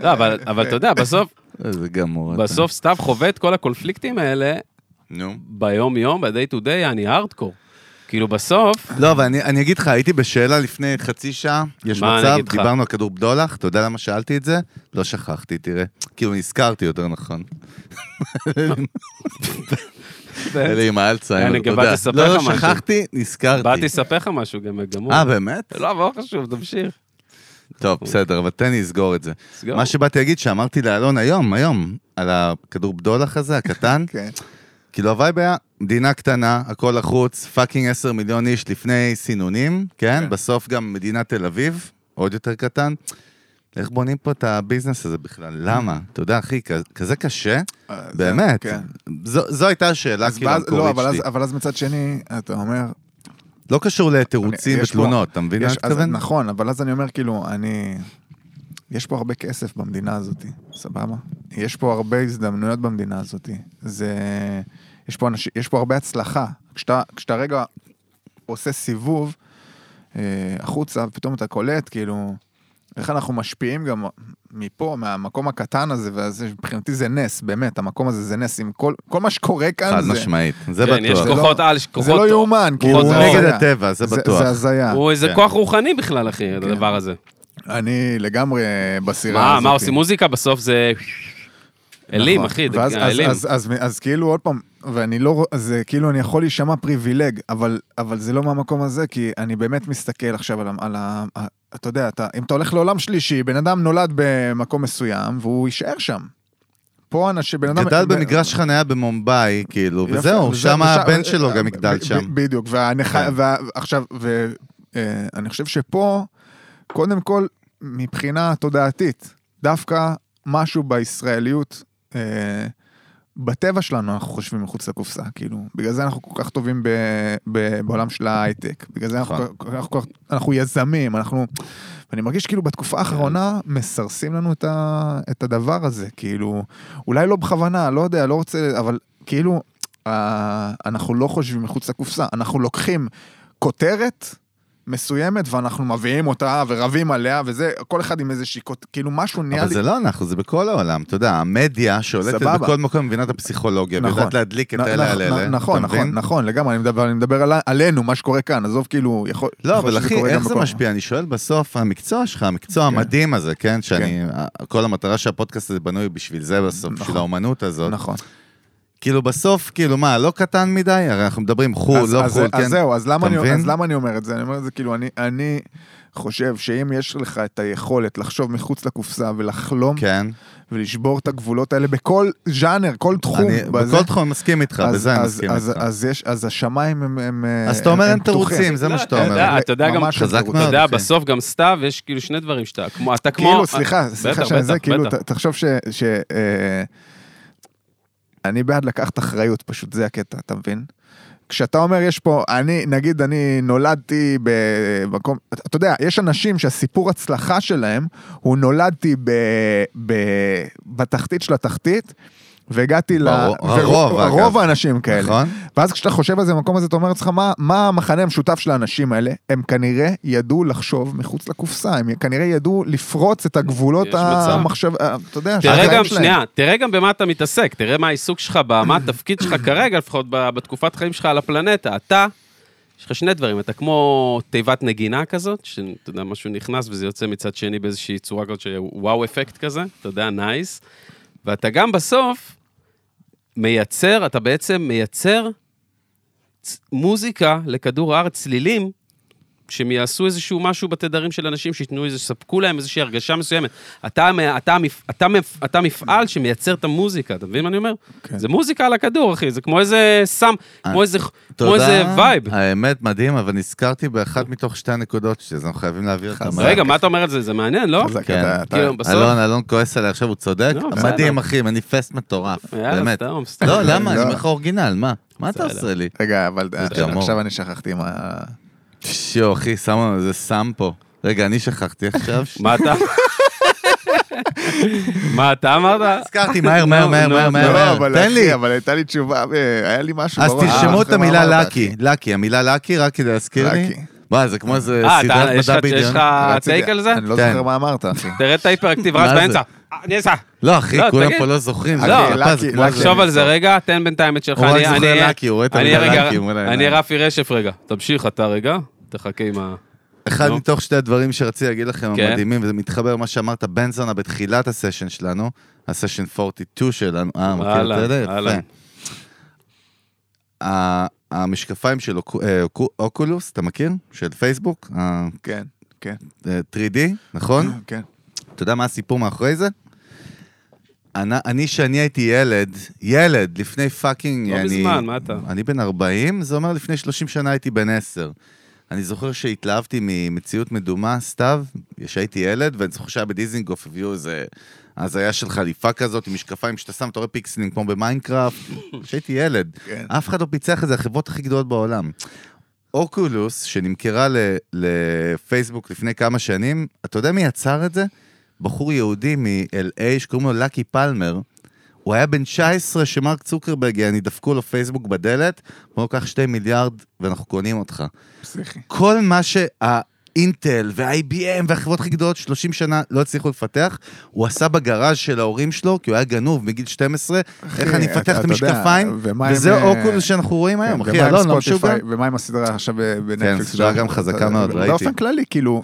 לא, אבל אבל אתה יודע, בסוף, איזה גמור. בסוף סתיו חווה את כל הקונפליקטים האלה נו. ביום-יום, ב-day to day, אני הארדקור. כאילו בסוף, לא, אבל אני, אני אגיד לך, הייתי בשאלה לפני חצי שעה, יש מה אני מצב, אגיד לך? דיברנו על כדור בדולח, אתה יודע למה שאלתי את זה? לא שכחתי, תראה. כאילו, נזכרתי יותר נכון. אלה עם האלצהיימר, אני אתה גם באתי יודע. לספר לא, לא, לך משהו. שכחתי, נזכרתי. באתי לספר לך משהו גם גמור. אה, באמת? לא, אבל לא חשוב, תמשיך. טוב, בסדר, אבל תן לי לסגור את זה. סגור. מה שבאתי להגיד, שאמרתי לאלון היום, היום, על הכדור בדולח הזה, הקטן, כן. כאילו ה vibe היה מדינה קטנה, הכל לחוץ, fucking 10 מיליון איש לפני סינונים, כן? כן. בסוף גם מדינת תל אביב, עוד יותר קטן. איך בונים פה את ה business הזה בכלל? למה? אתה יודע, אחי, כזה קשה, אה, באמת. כן. זו הייתה השאלה כאילו לא, המקורית אבל אז- שלי. אבל אז מצד שני, אתה אומר... לא קשור לתירוצים ותלונות, אתה מבין מה אני מתכוון? נכון, אבל אז אני אומר, כאילו, אני... יש פה הרבה כסף במדינה הזאת, סבבה? יש פה הרבה הזדמנויות במדינה הזאת. זה... יש פה, אנשים, יש פה הרבה הצלחה. כשאתה, כשאתה רגע עושה סיבוב אה, החוצה, ופתאום אתה קולט, כאילו, איך אנחנו משפיעים גם מפה, מהמקום הקטן הזה, וזה, מבחינתי זה נס, באמת, המקום הזה זה נס, עם כל, כל מה שקורה כאן חד זה... משמעית, זה כן, יש בטוח. זה לא- כוחות על, יש כוחות... זה לא יאומן, הוא כאילו, זה נגד. הטבע, זה בטוח. זה הזיה. הוא איזה כן. כוח רוחני בכלל, אחי, הדבר הזה. אני לגמרי בסירה מה, הזאת. מה עושים מוזיקה? בסוף זה... אלים, נכון. אחי, ואז, אז, אלים. אז, אז, אז, אז כאילו עוד פעם, ואני לא, זה כאילו אני יכול להישמע פריבילג, אבל, אבל זה לא מהמקום הזה, כי אני באמת מסתכל עכשיו על ה... על ה ה- אתה יודע, אתה, אם אתה הולך לעולם שלישי, בן אדם נולד במקום מסוים, והוא יישאר שם. פה אנשים, בן אדם... גדל במגרש חניה במומבאי, כאילו, יפה, וזהו, וזה- שם הבן שלו גם יגדל שם. בדיוק, והנכ... כן. ועכשיו, ואני חושב שפה, קודם כל, מבחינה תודעתית, דווקא משהו בישראליות, אה, בטבע שלנו אנחנו חושבים מחוץ לקופסה, כאילו, בגלל זה אנחנו כל כך טובים ב, ב, בעולם של ההייטק, בגלל זה אנחנו, נכון. אנחנו, כך- אנחנו יזמים, אנחנו, ואני מרגיש כאילו בתקופה האחרונה מסרסים לנו את, ה, את הדבר הזה, כאילו, אולי לא בכוונה, לא יודע, לא רוצה, אבל כאילו, אה, אנחנו לא חושבים מחוץ לקופסה, אנחנו לוקחים כותרת מסוימת ואנחנו מביאים אותה ורבים עליה וזה, כל אחד עם איזושהי, כות- כאילו משהו נהיה אבל לי... זה לא אנחנו, זה בכל העולם. אתה יודע, המדיה שולטת סבבה. בכל מקום מבינה את הפסיכולוגיה, ויודעת להדליק את נ- אלה נ- על אלה. נכון, נכון? נכון, לגמרי, אני מדבר, אני מדבר על, עלינו, מה שקורה כאן, עזוב כאילו, יכול... לא, יכול אבל אחי, איך זה בכל- משפיע? אני שואל בסוף, המקצוע שלך, המקצוע המדהים הזה, כן? שאני, כל המטרה שהפודקאסט הזה בנוי בשביל זה בסוף, בשביל נכון. האומנות הזאת. נכון. כאילו בסוף, כאילו מה, לא קטן מדי? הרי אנחנו מדברים חו"ל, אז- לא אז- חו"ל, אז כן? זהו, אז למה אתה אני-? אז למה אני אומר את זה? אני אומר את זה כאילו, אני- אני חושב שאם יש לך את היכולת לחשוב מחוץ לקופסה ולחלום כן. ולשבור את הגבולות האלה בכל ז'אנר, כל תחום, אני בזה, בכל תחום אני מסכים איתך, אז- בזה אני אז- מסכים אז- איתך. אז יש, אז השמיים הם... הם אז אתה אומר אין פתוחים. תירוצים, זה מה לא, שאתה אתה אומר. יודע, אתה יודע גם. אתה יודע. בסוף גם סתיו, יש כאילו שני דברים שאתה, אתה כמו... כאילו, סליחה, סליחה שאני זה, בטח, כאילו, תחשוב ש... אני בעד לקחת אחריות, פשוט זה הקטע, אתה מבין? כשאתה אומר, יש פה, אני, נגיד, אני נולדתי במקום, אתה אתה יודע, יש אנשים שהסיפור הצלחה שלהם, הוא נולדתי ב, ב, בתחתית של התחתית, והגעתי ל... הרוב, אגב. רוב האנשים כאלה. נכון? ואז כשאתה חושב על זה במקום הזה, אתה אומר לעצמך, מה, מה המחנה המשותף של האנשים האלה? הם כנראה ידעו לחשוב מחוץ לקופסה, הם כנראה ידעו לפרוץ את הגבולות. המחשב... אה, אתה יודע, תראה גם. שנייה, תראה גם במה אתה מתעסק, תראה מה העיסוק שלך, מה התפקיד שלך כרגע, לפחות בתקופת חיים שלך על הפלנטה. אתה, יש לך שני דברים, אתה כמו תיבת נגינה כזאת, שאתה יודע, משהו נכנס וזה יוצא מצד שני באיזושהי צורה כזאת של וואו אפקט כזה, אתה יודע, נייס. ואתה גם בסוף מייצר, אתה בעצם מייצר מוזיקה לכדור הארץ, צלילים, שהם יעשו איזשהו משהו בתדרים של אנשים, שייתנו איזה, יספקו להם איזושהי הרגשה מסוימת. אתה, אתה, אתה, אתה, אתה מפעל שמייצר את המוזיקה, אתה מבין מה אני אומר? כן. זה מוזיקה על הכדור, אחי, זה כמו איזה סם, כמו איזה, כמו תודה. איזה וייב. האמת, מדהים, אבל נזכרתי באחת מתוך שתי הנקודות שלי, אז אנחנו חייבים להעביר. חזק. מהר. רגע, מה אתה אומר על זה? זה מעניין, לא? חזק, כן. אתה- אתה- כאילו, בסוף... אלון, אלון כועס עליי עכשיו, הוא צודק. לא. מדהים, אחי, מניפסט מטורף. יאללה, באמת. סתם, סתם. לא, למה? אני לא. אומר לך אורגינל, מה? מה אתה. עושה לי? רגע, אבל גמור. עכשיו אני שכחתי מה... שיו, אחי, שמו לנו איזה סם פה. רגע, אני שכחתי עכשיו. מה אתה? מה אתה אמרת? הזכרתי, מהר, מהר, מהר, נו, מהר, מהר, לא, מהר. אבל תן לי. אבל הייתה לי תשובה, אה, היה לי משהו אז. תרשמו את אחרי מה המילה לקי. לקי, המילה לקי, רק כדי להזכיר לי. וואי, זה כמו איזה אה, סדרת מדע לך- יש. לך טייק על זה? אני לא כן. זוכר מה אמרת, אחי. תראה את ההיפראקטיב מה רץ? באמצע. אה, אעשה. לא, אחי, לא, כולם. פה לא זוכרים. לא, תחשוב על זה רגע, תן בינתיים את שלך. הוא רק אני- זוכר לקי, הוא רואה את אני המילה לקי. אני רפי רשף רגע. תמשיך אתה רגע, תחכה עם ה... אחד נו. מתוך שתי הדברים שרציתי להגיד לכם כן. המדהימים, וזה מתחבר למה שאמרת, בן זונה בתחילת הסשן שלנו, הסשן 42 שלנו, אה, מכיר את אהלן? יפה. אהלן. ה- המשקפיים של אה, אוקו- אוקולוס, אתה מכיר? של פייסבוק? ה- כן, כן, אה, 3D, נכון? כן. אתה יודע מה הסיפור מאחורי זה? אני, אני שאני הייתי ילד, ילד, לפני fucking... לא אני, מזמן, מה אתה? אני בן 40, זה אומר לפני 30 שנה הייתי בן 10. אני זוכר שהתלהבתי ממציאות מדומה, סתיו, כשהייתי ילד, ואני זוכר שהיה בדיזינגוף, הביאו איזה הזיה של חליפה כזאת עם משקפיים שאתה שם, אתה רואה פיקסלים כמו במיינקראפט, כשהייתי ילד. כן. אף אחד לא פיצח את זה, החברות הכי גדולות בעולם. אוקולוס, שנמכרה לפייסבוק לפני כמה שנים, אתה יודע מי יצר את זה? בחור יהודי מ-LA שקוראים לו לקי פלמר. הוא היה בן 19 שמרק צוקרברג, אני דפקו לו פייסבוק בדלת, אומר, קח שתי מיליארד ואנחנו קונים אותך. פסיכי. כל מה שהאינטל וה-IBM והחברות הכי גדולות 30 שנה לא הצליחו לפתח, הוא עשה בגראז' של ההורים שלו, כי הוא היה גנוב מגיל 12, איך אני אפתח את המשקפיים, וזה אה, אוקולוס שאנחנו רואים היום, כן, אחי, אלון, לא? משוגע. ומה עם הסדרה עכשיו ב- בנטפליקס? סדרה גם חזקה מאוד, ראיתי. באופן כללי, כאילו,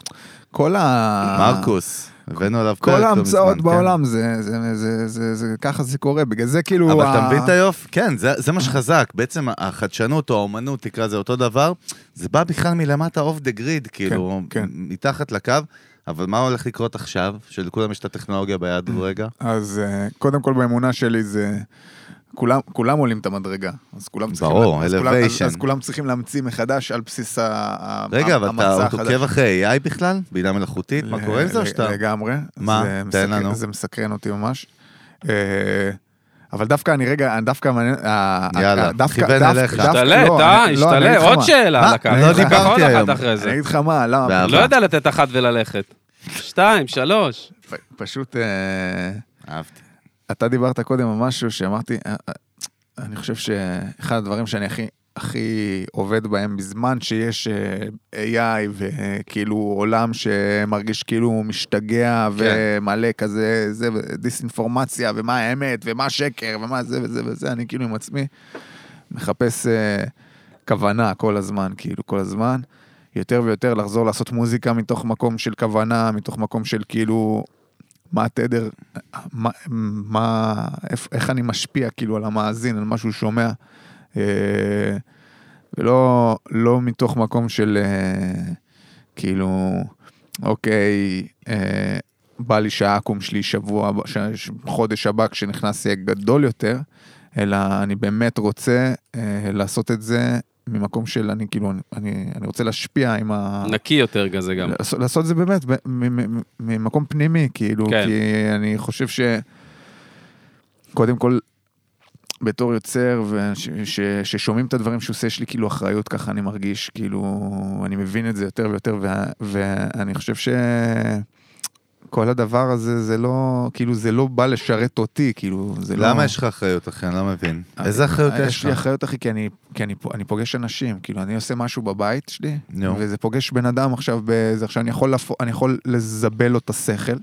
כל ה... מרקוס, הבאנו עליו פרק כל לא ההמצאות מזמן, כן. בעולם, זה, זה, זה, זה, זה, ככה זה קורה, בגלל זה כאילו... אבל ה- אתה מבין את היופי? כן, זה, זה מה שחזק. בעצם החדשנות או האומנות, תקרא לזה אותו דבר, זה בא בכלל מלמטה off the grid, כאילו, כן. מתחת לקו. אבל מה הולך לקרות עכשיו, שלכולם יש את הטכנולוגיה ביד רגע? אז אה, קודם כל באמונה שלי זה... כולם, כולם עולים את המדרגה, אז כולם צריכים... ברור, אז כולם, אז. אז כולם צריכים להמציא מחדש על בסיס ה- ה- רגע, אבל המצע אתה החדש. עוקב אחרי AI בכלל? בינה מלאכותית? מה קורה עם זה או שאתה... לגמרי. מה? זה תן מסקרן- לנו. זה מסקרן אותי ממש. אה, אבל דווקא אני רגע, דווקא מעניין... יאללה, כיוון דווקא- אליך. דווקא- השתלט, אה? לא, השתלט. עוד. שאלה מה? לקחת. לא דיברתי עוד היום. אני זה. אגיד לך מה, למה? לא יודע לתת אחת וללכת. שתיים, שלוש. פשוט... אה, אהבתי. אתה דיברת קודם על משהו שאמרתי, אה, אה, אני חושב שאחד הדברים שאני הכי, הכי עובד בהם בזמן שיש אה, AI וכאילו עולם שמרגיש כאילו משתגע כן. ומלא כזה, זה, דיסאינפורמציה ומה האמת ומה השקר ומה זה וזה וזה, אני כאילו עם עצמי מחפש אה, כוונה כל הזמן, כאילו כל הזמן. יותר ויותר לחזור לעשות מוזיקה מתוך מקום של כוונה, מתוך מקום של כאילו מה התדר, מה, מה, איך, איך אני משפיע כאילו על המאזין, על מה שהוא שומע. אה, ולא לא מתוך מקום של אה, כאילו, אוקיי, אה, בא לי שהעכו"ם שלי שבוע, ש- ש- חודש הבא כשנכנס יהיה גדול יותר, אלא אני באמת רוצה אה, לעשות את זה ממקום של אני כאילו, אני, אני רוצה להשפיע עם ה... נקי יותר כזה גם. לעשות, לעשות את זה באמת ממקום פנימי, כאילו, כן. כי אני חושב ש... קודם כל, בתור יוצר, וששומעים את הדברים שהוא עושה, יש לי כאילו אחריות, ככה אני מרגיש, כאילו, אני מבין את זה יותר ויותר, וה- ואני חושב ש... כל הדבר הזה, זה לא, כאילו, זה לא בא לשרת אותי, כאילו, זה לא... למה יש לך אחריות, אחי? אני לא מבין. איזה אחריות יש יש לי לך? אחריות, אחי, כי אני, כי אני, אני פוגש אנשים, כאילו, אני עושה משהו בבית שלי, נו. וזה פוגש בן אדם עכשיו, בזה, עכשיו אני יכול, לפ... אני יכול לזבל לו את השכל,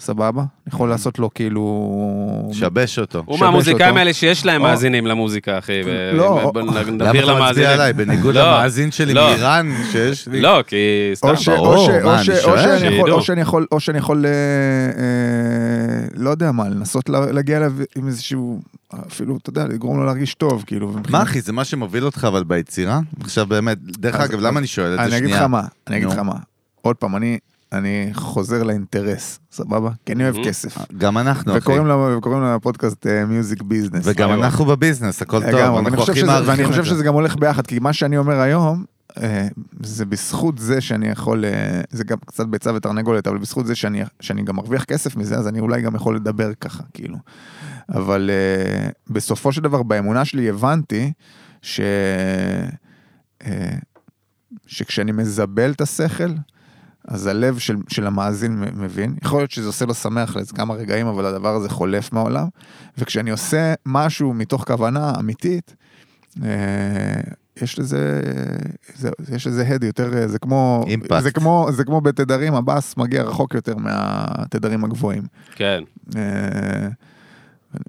סבבה? אני יכול לעשות לו כאילו... שבש אותו. הוא מהמוזיקאים. האלה שיש להם מאזינים למוזיקה, אחי. לא, נבהיר אתה מצביע למאזינים. עליי? בניגוד לא, למאזין שלי לא. מאיראן שיש לי? לא, כי סתם. ברור, או. מה, אני שואל? שאני יכול, שידעו. או שאני יכול, או שאני יכול, אה, אה, לא יודע מה, לנסות לה- להגיע אליו עם איזשהו אפילו, אתה יודע, לגרום לו להרגיש טוב, כאילו. מה אחי, זה מה שמוביל אותך אבל ביצירה? עכשיו באמת, דרך אגב, למה אני שואל את זה אני שנייה? אגיד לך מה, אני אגיד. לך מה. עוד פעם, אני, אני חוזר לאינטרס, סבבה? כי אני אוהב Mhm. כסף. גם אנחנו, אחי. וקוראים לפודקאסט מיוזיק ביזנס. וגם אנחנו בביזנס, הכל טוב, ואני אנחנו חושב הכי ואני מעריכים חושב את זה. שזה גם הולך ביחד, כי מה שאני אומר היום, אה, זה בזכות זה שאני יכול, אה, זה גם קצת ביצה ותרנגולת, אבל בזכות זה שאני, שאני גם מרוויח כסף מזה, אז אני אולי גם יכול לדבר ככה, כאילו. אבל אה, בסופו של דבר, באמונה שלי הבנתי ש... אה, שכשאני מזבל את השכל, אז הלב של, של המאזין מבין. יכול להיות שזה עושה לו שמח לאיזה כמה רגעים, אבל הדבר הזה חולף מהעולם. וכשאני עושה משהו מתוך כוונה אמיתית, אה, יש לזה, זה, יש לזה הד יותר, אה, זה כמו, אימפקט. זה כמו, זה כמו בתדרים, הבאס מגיע רחוק יותר מהתדרים הגבוהים. כן. אה,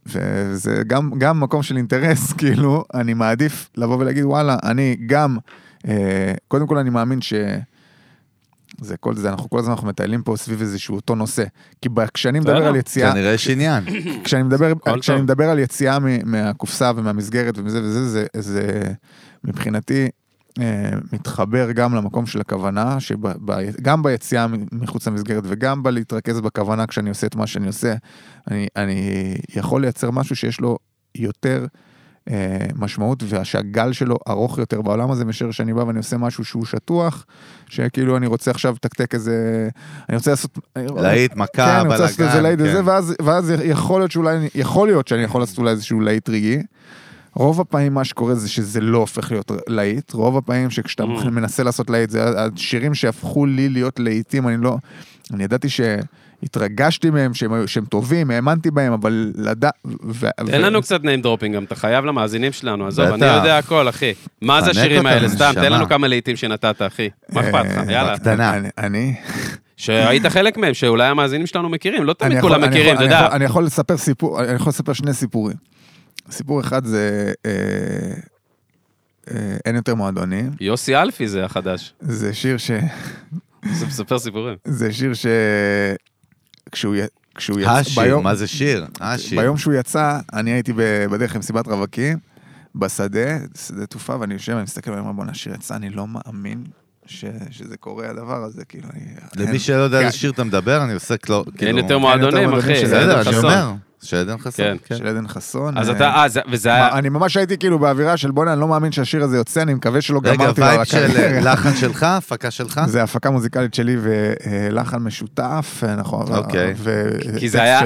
וזה גם, גם מקום של אינטרס, כאילו, אני מעדיף לבוא ולהגיד, וואלה, אני גם, אה, קודם כל אני מאמין ש... זה כל זה, אנחנו כל הזמן אנחנו מטיילים פה סביב איזשהו אותו נושא. כי כשאני מדבר. על יציאה, כנראה יש עניין. כשאני מדבר, כשאני על יציאה מ- מהקופסה ומהמסגרת ומזה וזה, זה, זה מבחינתי אה, מתחבר גם למקום של הכוונה, שגם ביציאה מ- מחוץ למסגרת וגם בלהתרכז בכוונה כשאני עושה את מה שאני עושה, אני, אני יכול לייצר משהו שיש לו יותר משמעות ושהגל שלו ארוך יותר בעולם הזה מאשר שאני בא ואני עושה משהו שהוא שטוח, שכאילו אני רוצה עכשיו לתקתק איזה, אני רוצה לעשות... להיט, כן, מכה, אני רוצה לעשות איזה להיט בלאגן. וזה, כן. ואז, ואז יכול להיות שאולי, יכול להיות שאני יכול לעשות אולי איזשהו להיט רגעי. רוב הפעמים מה שקורה זה שזה לא הופך להיות להיט, רוב הפעמים שכשאתה Mm. מנסה לעשות להיט, זה השירים שהפכו לי להיות להיטים, אני לא, אני ידעתי שהתרגשתי מהם, שהם, שהם טובים, האמנתי בהם, אבל לדע... ו- תן ו- לנו קצת name dropping גם, אתה חייב למאזינים שלנו, עזוב. אני יודע הכל, אחי. מה זה השירים האלה? סתם, תן. לנו כמה להיטים שנתת, אחי. מה אכפת לך? אה, יאללה. בקטנה. אני, שהיית חלק מהם, שאולי המאזינים שלנו מכירים, לא תמיד כולם מכירים, אתה יודע. אני יכול לספר סיפור, אני יכול לספר שני סיפורים. סיפור אחד זה אה, אה, אין יותר מועדונים, יוסי אלפי זה החדש. זה שיר ש... זה מספר סיפורים. זה שיר ש... כשהוא כשהוא יצא, השיר, ביום- מה זה שיר? השיר. ביום שהוא יצא, אני הייתי בדרך למסיבת רווקים, בשדה, שדה תעופה, ואני יושב, אני מסתכל ואני אומר, בואנה, השיר יצא, אני לא מאמין ש- שזה קורה, הדבר הזה, כאילו, אני... למי שלא יודע כן. איזה שיר אתה מדבר, אני עושה קלו... אין כאילו- יותר מועדונים, מועדונים אחי. בסדר, אני. אומר. של עדן חסון, כן. כן. של עדן חסון. אז אה, אתה, אה, זה- וזה היה... אני ממש הייתי כאילו באווירה של בואנה, אני לא מאמין שהשיר הזה יוצא, אני מקווה שלא רגע, גמרתי לו על vibe של הקריירה. לחן שלך, הפקה שלך? זה הפקה מוזיקלית שלי ולחן משותף, אה, נכון. אוקיי. כי זה היה-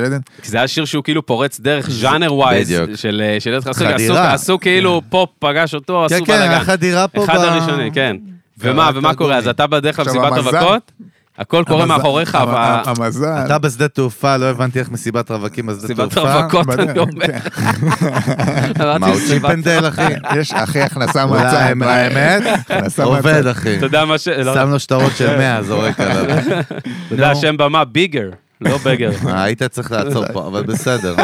היה שיר שהוא כאילו פורץ דרך ז'אנר wise בדיוק. של אה, של עדן חסון. חדירה. עשו- כאילו פופ פגש אותו, כן, עשו כן, היה בלאגן. חדירה פה אחד הראשונים, כן. ומה, ומה קורה? אז אתה בדרך כלל מסיבת רווקות, הכל קורה מאחוריך, אבל- המזל. אתה בשדה תעופה, לא הבנתי איך מסיבת רווקים בשדה מסיבת תעופה. רווקות, אני אומר. מה, הוא מסיבת- צ'יפנדל, אחי? יש, אחי, הכנסה אולי מהצד. האמת, עובד. אחי. אתה יודע מה ש... לא, שם לו שטרות של 100, זורק עליו. אתה יודע, נו. שם במה, ביגר, לא בגר. אה, היית צריך לעצור פה, אבל בסדר.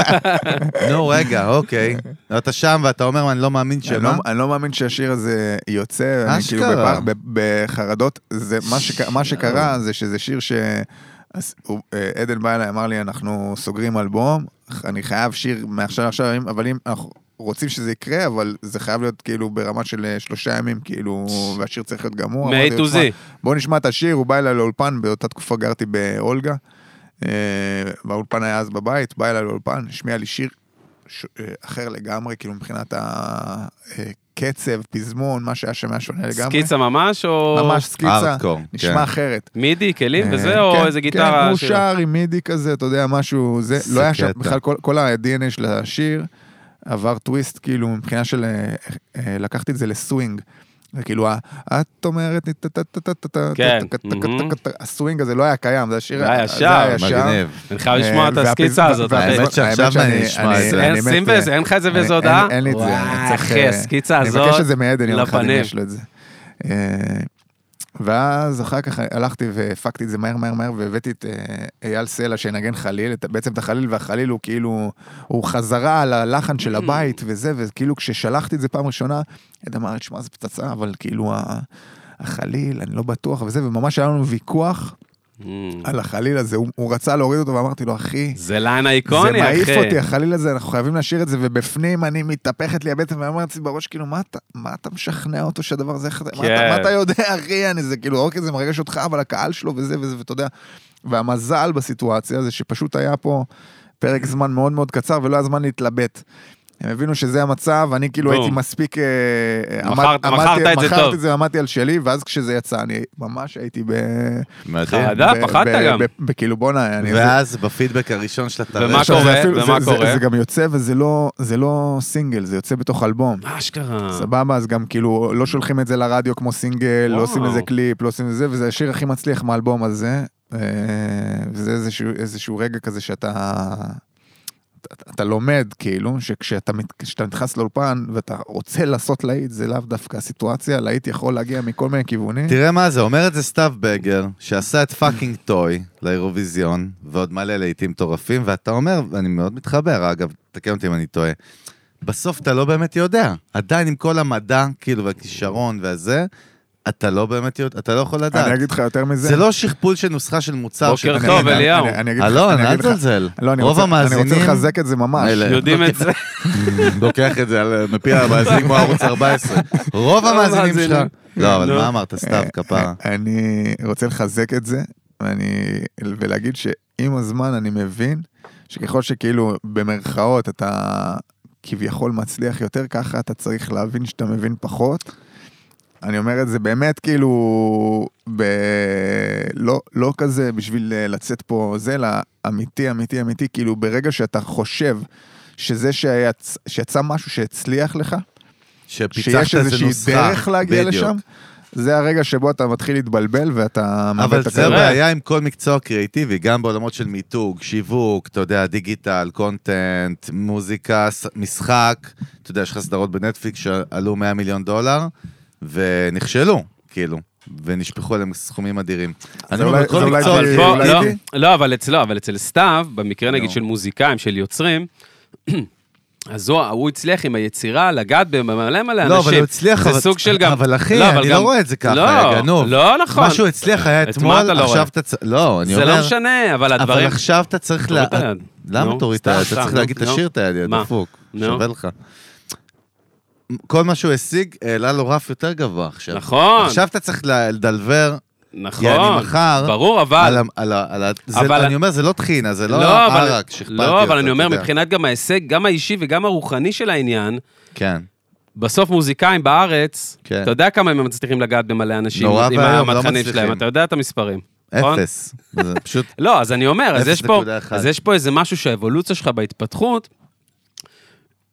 נו, רגע, אוקיי. אתה שם ואתה אומר, אני לא מאמין לא- שמה? אני לא מאמין שהשיר הזה יוצא, אני כאילו בחרדות, זה מה שק- מה שקרה זה שזה שיר ש... אז הוא- אה, עדן בא אליי, אמר לי, אנחנו סוגרים אלבום, אני חייב שיר מעכשיו לעכשיו, אבל אם אנחנו רוצים שזה יקרה, אבל זה חייב להיות כאילו ברמה של אה, שלושה ימים, כאילו, והשיר צריך להיות גמור. מ-A to "תשמע, Z. בוא נשמע את השיר, הוא בא אליי לאולפן, באותה תקופה גרתי באולגה, והאולפן היה אז בבית, בא אליי לאולפן, השמיע לי שיר ש- אה, אחר לגמרי, כאילו מבחינת הקצב, פזמון, מה שהיה שם היה שונה לגמרי. סקיצה ממש, או... ממש סקיצה, ארדקור, נשמע כן. אחרת. MIDI, כלים וזה, אה, או כן, איזה כן, גיטרה? הוא שיר? שר עם MIDI כזה, אתה יודע, משהו, זה, לא היה שם. בכלל, כל- כל ה-DNA של השיר עבר טוויסט, כאילו, מבחינה של, אה, אה, לקחתי את זה לסווינג. זה כאילו, את אומרת, הסווינג הזה לא היה קיים, זה השיר, זה היה זה ישר. היה ישר. מגניב. אני חייב לשמוע את אה, הסקיצה הזאת, אחי. האמת שעכשיו אני אשמע אני- את זה. אני אין, באמת, שים בזה, אין לך את זה באיזו אין- הודעה? אין- לי את זה, וואי, אני אחי, אה, הסקיצה אני הזאת, מבקש את זה מעדן יום אחד אם לפנים. יש לו את זה. ואז אחר כך הלכתי והפקתי את זה מהר מהר מהר והבאתי את אה, אייל סלע שינגן חליל, את- בעצם את החליל והחליל הוא כאילו, הוא חזרה על הלחן של הבית וזה, וכאילו כששלחתי את זה פעם ראשונה, עד אמר, תשמע זה פצצה, אבל כאילו החליל, אני לא בטוח וזה, וממש היה לנו ויכוח על החליל הזה, הוא, הוא רצה להוריד אותו ואמרתי לו, אחי, זה ליין זה איקוני, מעיף אחי. אותי, החליל הזה, אנחנו חייבים להשאיר את זה, ובפנים אני מתהפכת לי הבטן, ואני אומר לעצמי בראש, כאילו, מה אתה, מה אתה משכנע אותו שהדבר הזה, אתה- מה, אתה, כן. מה אתה יודע, אחי, אני זה כאילו, אוקיי, זה מרגש אותך, אבל הקהל שלו וזה וזה, ואתה יודע, והמזל בסיטואציה זה שפשוט היה פה פרק זמן מאוד מאוד קצר, ולא היה זמן להתלבט. הם הבינו שזה המצב, אני כאילו בום. הייתי מספיק... אה, אה, מכרת- עמד- מכרת עמדתי- את זה מכרתי טוב. את זה, עמדתי על שלי, ואז כשזה יצא, אני ממש הייתי ב... חרדה, פחדת גם. בכאילו בואנה, אני... ואז בפידבק הראשון של הטרף, ומה קורה? אפילו- ומה זה- קורה? זה גם יוצא וזה לא, זה לא סינגל, זה יוצא בתוך אלבום. אשכרה. סבבה, אז גם כאילו לא שולחים את זה לרדיו כמו סינגל, לא וואו. עושים לזה קליפ, לא עושים לזה, וזה השיר הכי מצליח מהאלבום הזה. אה, וזה איזשהו, איזשהו רגע כזה שאתה... אתה, לומד, כאילו, שכשאתה נכנס לאולפן ואתה רוצה לעשות להיט, זה לאו דווקא הסיטואציה, להיט יכול להגיע מכל מיני כיוונים. תראה מה זה, אומר את זה סתיו בגר, שעשה את fucking טוי לאירוויזיון, ועוד מלא להיטים מטורפים, ואתה אומר, ואני מאוד מתחבר, אגב, תקן אותי אם אני טועה, בסוף אתה לא באמת יודע. עדיין עם כל המדע, כאילו, והכישרון והזה, אתה לא באמת יודע, אתה לא יכול לדעת. אני אגיד לך יותר מזה. זה לא שכפול של נוסחה של מוצר. בוקר טוב, אליהו. אלון, אל תזלזל. לא, אני רוב רוצה- אני המאזינים... רוצה לחזק את זה ממש. יודעים את זה. לוקח את זה מפי המאזינים כמו ערוץ 14. רוב המאזינים שלך... המאזינים. לא, אבל. מה אמרת, סתיו, כפרה? אני רוצה לחזק את זה, ולהגיד שעם הזמן אני מבין שככל שכאילו במרכאות אתה כביכול מצליח יותר ככה, אתה צריך להבין שאתה מבין פחות. אני אומר את זה באמת כאילו, ב... לא, לא כזה בשביל אה, לצאת פה זה, אלא אמיתי, אמיתי, אמיתי, כאילו ברגע שאתה חושב שזה שיצ... שיצא משהו שהצליח לך, שיש איזושהי. דרך להגיע בדיוק. לשם, זה הרגע שבו אתה מתחיל להתבלבל ואתה אבל זה. הבעיה עם כל מקצוע קריאיטיבי, גם בעולמות של מיתוג, שיווק, אתה יודע, דיגיטל, קונטנט, מוזיקה, משחק. אתה יודע, יש לך סדרות בנטפליקס שעלו 100 מיליון דולר, ונכשלו, כאילו, ונשפכו עליהם סכומים אדירים. אני אומר, אולי- כל זה אולי מקצוע אבל לא? לא, אבל אצלו, אבל אצל סתיו, במקרה נגיד. של מוזיקאים, של יוצרים, אז הוא, הוא הצליח עם היצירה לגעת במלא מלא אנשים. לא, אבל הוא הצליח, זה אבל- סוג של גם... אבל אחי, לא, אבל אני גם- לא רואה את זה ככה, לא, גנוב. לא נכון. מה שהוא הצליח היה אתמול, לא עכשיו? אתה צריך... לא, אני זה אומר... לא משנה, אבל אבל הדברים... עכשיו אתה צריך... היד. למה תוריד את היד? אתה צריך להגיד. תשאיר את היד, יא? דפוק. שווה לך. כל מה שהוא השיג, העלה לו רף יותר גבוה עכשיו. נכון. עכשיו אתה צריך לדלבר, נכון. יעני מחר, ברור, אבל... על. על על ה- זה- אבל- אני אומר, זה לא טחינה, זה לא לא, ערק שאכפת לי לא, אבל אותו, אני אומר. מבחינת גם ההישג, גם האישי וגם הרוחני של העניין, כן. בסוף מוזיקאים בארץ, כן. אתה יודע כמה הם מצליחים לגעת במלא אנשים נורא עם ואיום, לא מצליחים. שלהם, אתה יודע את המספרים. נכון? אפס. זה פשוט... לא, אז אני אומר, אז יש, פה, 0.1. אז יש פה איזה משהו שהאבולוציה שלך בהתפתחות,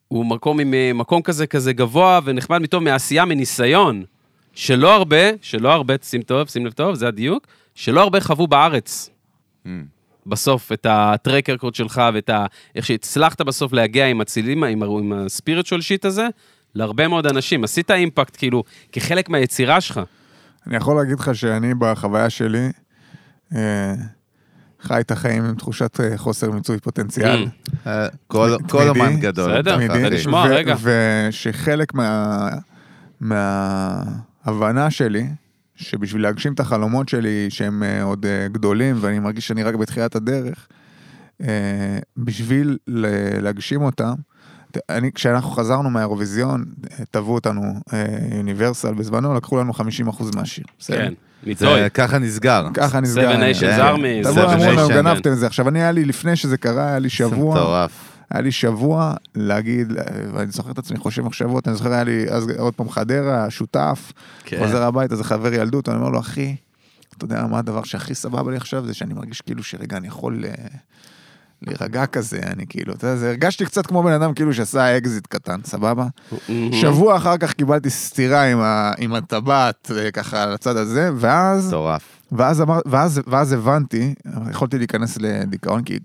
הוא מקום עם אה, מקום כזה כזה גבוה ונחמד מטוב מעשייה, מניסיון, שלא הרבה, שלא הרבה, שים טוב, שים לב טוב, זה הדיוק, שלא הרבה חוו בארץ. Mm. בסוף את הטרק רקורד שלך ואת ה... איך שהצלחת בסוף להגיע עם הצילים, עם, עם הספיריטואל שיט הזה, להרבה מאוד אנשים. עשית אימפקט, כאילו, כחלק מהיצירה שלך. אני יכול להגיד לך שאני בחוויה שלי, אה, חי את החיים עם תחושת אה, חוסר מיצוי פוטנציאל. Mm. אה, כל אומן גדול. בסדר, ו- רגע. ושחלק מה... מההבנה שלי, שבשביל להגשים את החלומות שלי, שהם אה, עוד גדולים, ואני מרגיש שאני רק בתחילת הדרך, בשביל ל- להגשים אותם, אני, כשאנחנו חזרנו מהאירוויזיון, תבעו אותנו אה, יוניברסל בזמנו, לקחו לנו 50% מהשיר. כן. זה ככה נסגר. ככה נסגר. Seven Nations. Army, תבואו, אמרו לנו, גנבתם את זה. עכשיו, אני היה לי, לפני שזה קרה, היה לי שבוע, מטורף. היה לי שבוע להגיד, ואני זוכר את עצמי חושב מחשבות, אני זוכר, היה לי אז עוד פעם חדרה, שותף, כן. חוזר הביתה, זה חבר ילדות, אני אומר לו, אחי, אתה יודע מה הדבר שהכי סבבה לי עכשיו, זה שאני מרגיש כאילו שרגע אני יכול אה, להירגע כזה, אני כאילו, אתה יודע, הרגשתי קצת כמו בן אדם כאילו שעשה אקזיט קטן, סבבה? שבוע אחר כך קיבלתי סטירה עם ה- עם הטבעת, אה, ככה על הצד הזה, ואז... מטורף. ואז, אמר, ואז, ואז הבנתי, יכולתי להיכנס לדיכאון, כי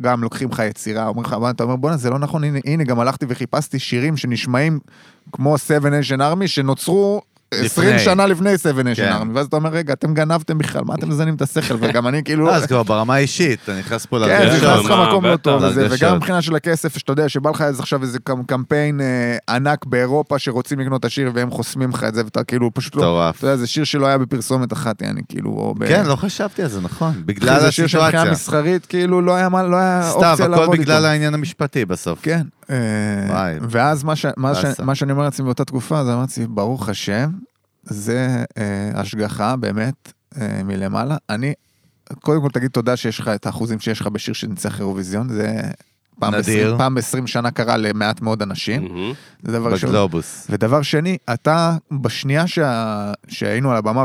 גם לוקחים לך יצירה, אומרים לך, "אבל אתה אומר, בואנה, זה לא נכון, הנה, הנה, גם הלכתי וחיפשתי שירים שנשמעים כמו Seven Nation Army, שנוצרו 20 לפני. שנה לפני Seven Nation כן. Army, ואז אתה אומר, רגע, אתם גנבתם בכלל, מה אתם מזיינים את השכל? וגם אני כאילו... אז כבר ברמה האישית, אתה נכנס פה כן, לרגשות. זה לרגשות. נכנס לך מקום לא. טוב לרגשות. וגם מבחינה של הכסף, שאתה יודע שבא לך איזה עכשיו איזה קמ- קמפיין אה, ענק באירופה שרוצים לקנות את השיר והם חוסמים לך את זה, ואתה כאילו פשוט לא... מטורף. אתה יודע, זה שיר שלא היה בפרסומת אחת, יעני, כאילו. כן, לא חשבתי על זה, נכון. בגלל זה שיר שמבחינה הסיטואציה. מסחרית, כאילו, לא היה מה- לא אופציה לעבוד הכל איתו. בגלל העניין המשפטי בסוף. כן. אה. ואז מה ש- מה ש-. מה שאני אומר לעצמי באותה תקופה, זה אמרתי, ברוך השם, זה אה, השגחה באמת אה, מלמעלה. אני, קודם כל תגיד תודה שיש לך את האחוזים שיש לך בשיר שניצח אירוויזיון, זה פעם נדיר. פעם ב-20 שנה קרה למעט מאוד אנשים, מהמם. זה דבר ראשון. בגלובוס. ודבר שני, אתה, בשנייה שה... שהיינו על הבמה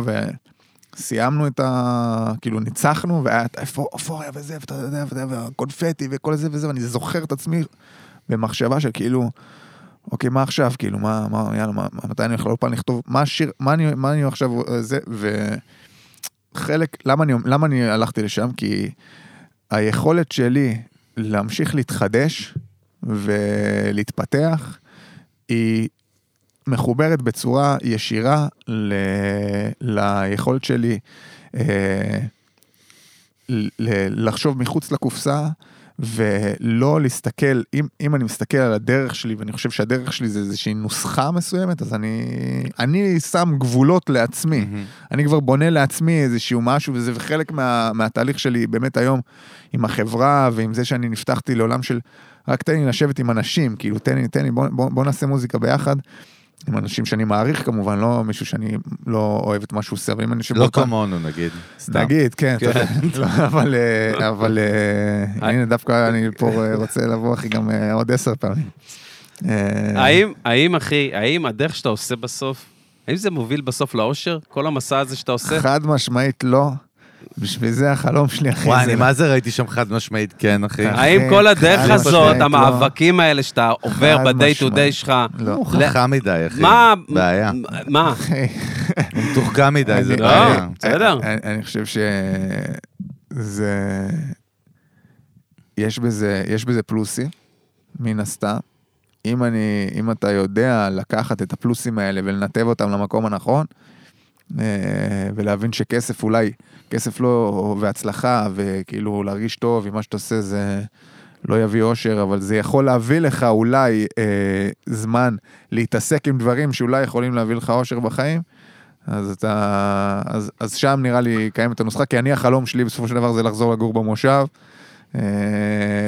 וסיימנו את ה... כאילו ניצחנו, והיה את האופוריה וזה, ואתה יודע, ואתה יודע, והקונפטי וכל זה וזה, ואני זוכר את עצמי במחשבה של כאילו, אוקיי, מה עכשיו? כאילו, מה, מה, יאללה, מה, מתי אני הולך לאולפן לכתוב? מה השיר, מה אני, מה אני עכשיו, אה, זה, וחלק, למה אני, למה אני הלכתי לשם? כי היכולת שלי להמשיך להתחדש ולהתפתח, היא מחוברת בצורה ישירה ל... ליכולת שלי אה, ל... לחשוב מחוץ לקופסה ולא להסתכל, אם, אם אני מסתכל על הדרך שלי ואני חושב שהדרך שלי זה איזושהי נוסחה מסוימת, אז אני, אני שם גבולות לעצמי. אני כבר בונה לעצמי איזשהו משהו, וזה חלק מה, מהתהליך שלי באמת היום עם החברה ועם זה שאני נפתחתי לעולם של רק תן לי לשבת עם אנשים, כאילו תן לי, תן לי, בוא, בוא, בוא נעשה מוזיקה ביחד. עם אנשים שאני מעריך כמובן, לא מישהו שאני לא אוהב את מה שהוא עושה, אבל אם אני יושב לא כמונו נגיד. סתם. נגיד, כן. לא, אבל, אה, אבל אה. הנה דווקא אני פה אה, רוצה לבוא אחי גם עוד עשר פעמים. האם, האם, אחי, האם הדרך שאתה עושה בסוף, האם זה מוביל בסוף לאושר? כל המסע הזה שאתה עושה? חד משמעית לא. בשביל זה החלום שלי אחי. וואי, אני מה זה ראיתי שם חד משמעית כן, אחי. אה, האם כל הדרך חד הזאת, לא. המאבקים האלה שאתה עובר ב-day to day. שלך, לא. הוא חכם מדי, אחי. מה, בעיה. מה? אחי. הוא מתוחכם מדי, זה אני- לא, בעיה. בסדר. אני, חושב שזה... יש בזה, יש בזה פלוסים, מן הסתם. אם אני, אם אתה יודע לקחת את הפלוסים האלה ולנתב אותם למקום הנכון, ולהבין שכסף אולי, כסף לא, והצלחה, וכאילו להרגיש טוב עם מה שאתה עושה, זה לא יביא אושר, אבל זה יכול להביא לך אולי אה, זמן להתעסק עם דברים שאולי יכולים להביא לך אושר בחיים. אז אתה, אז, אז שם נראה לי קיימת הנוסחה, כי אני החלום שלי בסופו של דבר זה לחזור לגור במושב. אה,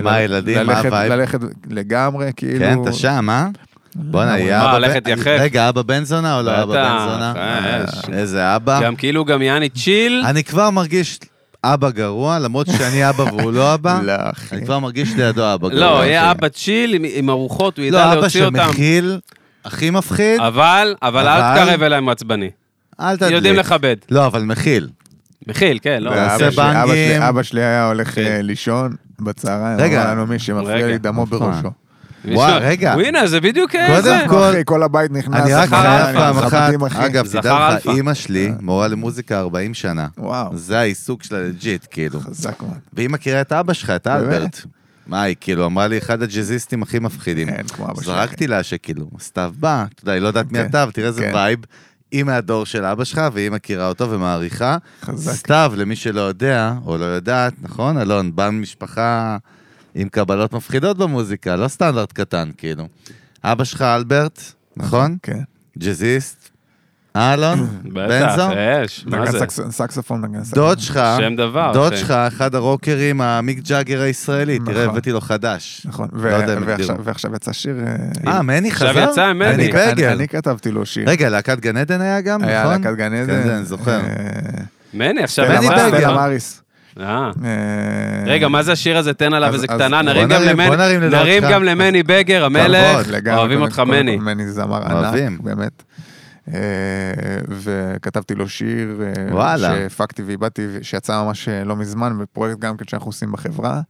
מה, הילדים? מה ה vibe? ללכת לגמרי, כאילו. כן, אתה שם, אה? בואנה, מה, יהיה מה, אבא... בן- יחף? רגע, אבא בן זונה או לא אבא בן זונה? אה. איזה אבא. גם כאילו גם יעני chill, אני כבר מרגיש אבא גרוע, למרות שאני אבא והוא לא אבא. לא, אחי. אני כבר מרגיש לידו אבא גרוע. לא, יהיה. אבא צ'יל עם- ארוחות, הוא לא, ידע אבא להוציא אותם. שמכיל, הכי מפחיד, אבל, אבל אל אבל- תקרב אליי עם עצבני. אל תדליק. יודעים לכבד. לא, אבל מכיל. מכיל, כן, לא. אבא בנגים. שלי- אבא שלי היה הולך. אה, לישון בצהריים, רגע. אמר לנו מי שמפריע. לי דמו. בראשו. וואי, רגע. הנה, זה בדיוק אה, קודם זה. כל- אחי, כל הבית נכנס. אני רק חייב פעם אחת. אגב, תדע לך. אימא שלי מורה למוזיקה 40 שנה. וואו, זה העיסוק שלה לג'יט, כאילו. חזק מאוד. והיא מכירה את אבא שלך, את? אלברט. מה, היא כאילו אמרה לי, אחד הג'אזיסטים הכי מפחידים. אין כמו אבא שלי. זרקתי לה שכאילו, סתיו בא, אתה יודע, היא לא יודעת מי כן, אתה, אבל תראה איזה כן. Vibe. היא מהדור של אבא שלך, והיא מכירה אותו ומעריכה. חזק. סתיו, למי שלא יודע, או לא יודעת, נכון, אלון? בא ממשפחה עם קבלות מפחידות במוזיקה, לא סטנדרט קטן, כאילו. אבא שלך אלברט, נכון? כן. ג'אזיסט. אה, אלון? בטח, בנזו? יש, מה נגן זה? סקס- סקסופון. דוד שלך, שם דבר, דוד. שלך, אחד הרוקרים, המיק ג'אגר הישראלי, תראה, נכון. הבאתי לו חדש. נכון, לא ועכשיו- יצא שיר... אה, אה, מני עכשיו חזר? יצא עם מני. אני בגל. כתבתי לו שיר. רגע, להקת גן עדן היה גם, נכון? היה להקת גן עדן. כן, אני זוכר. אה, מני, עכשיו מני יצא. אה. אה, רגע, מה זה השיר הזה? תן עליו איזה קטנה, נרים גם למני, בגר, המלך, אוהבים אותך מני. מני זמר. ענק, באמת. אה, וכתבתי לו שיר, וואלה. שהפקתי ואיבדתי, שיצא ממש לא מזמן, בפרויקט גם כן שאנחנו עושים בחברה.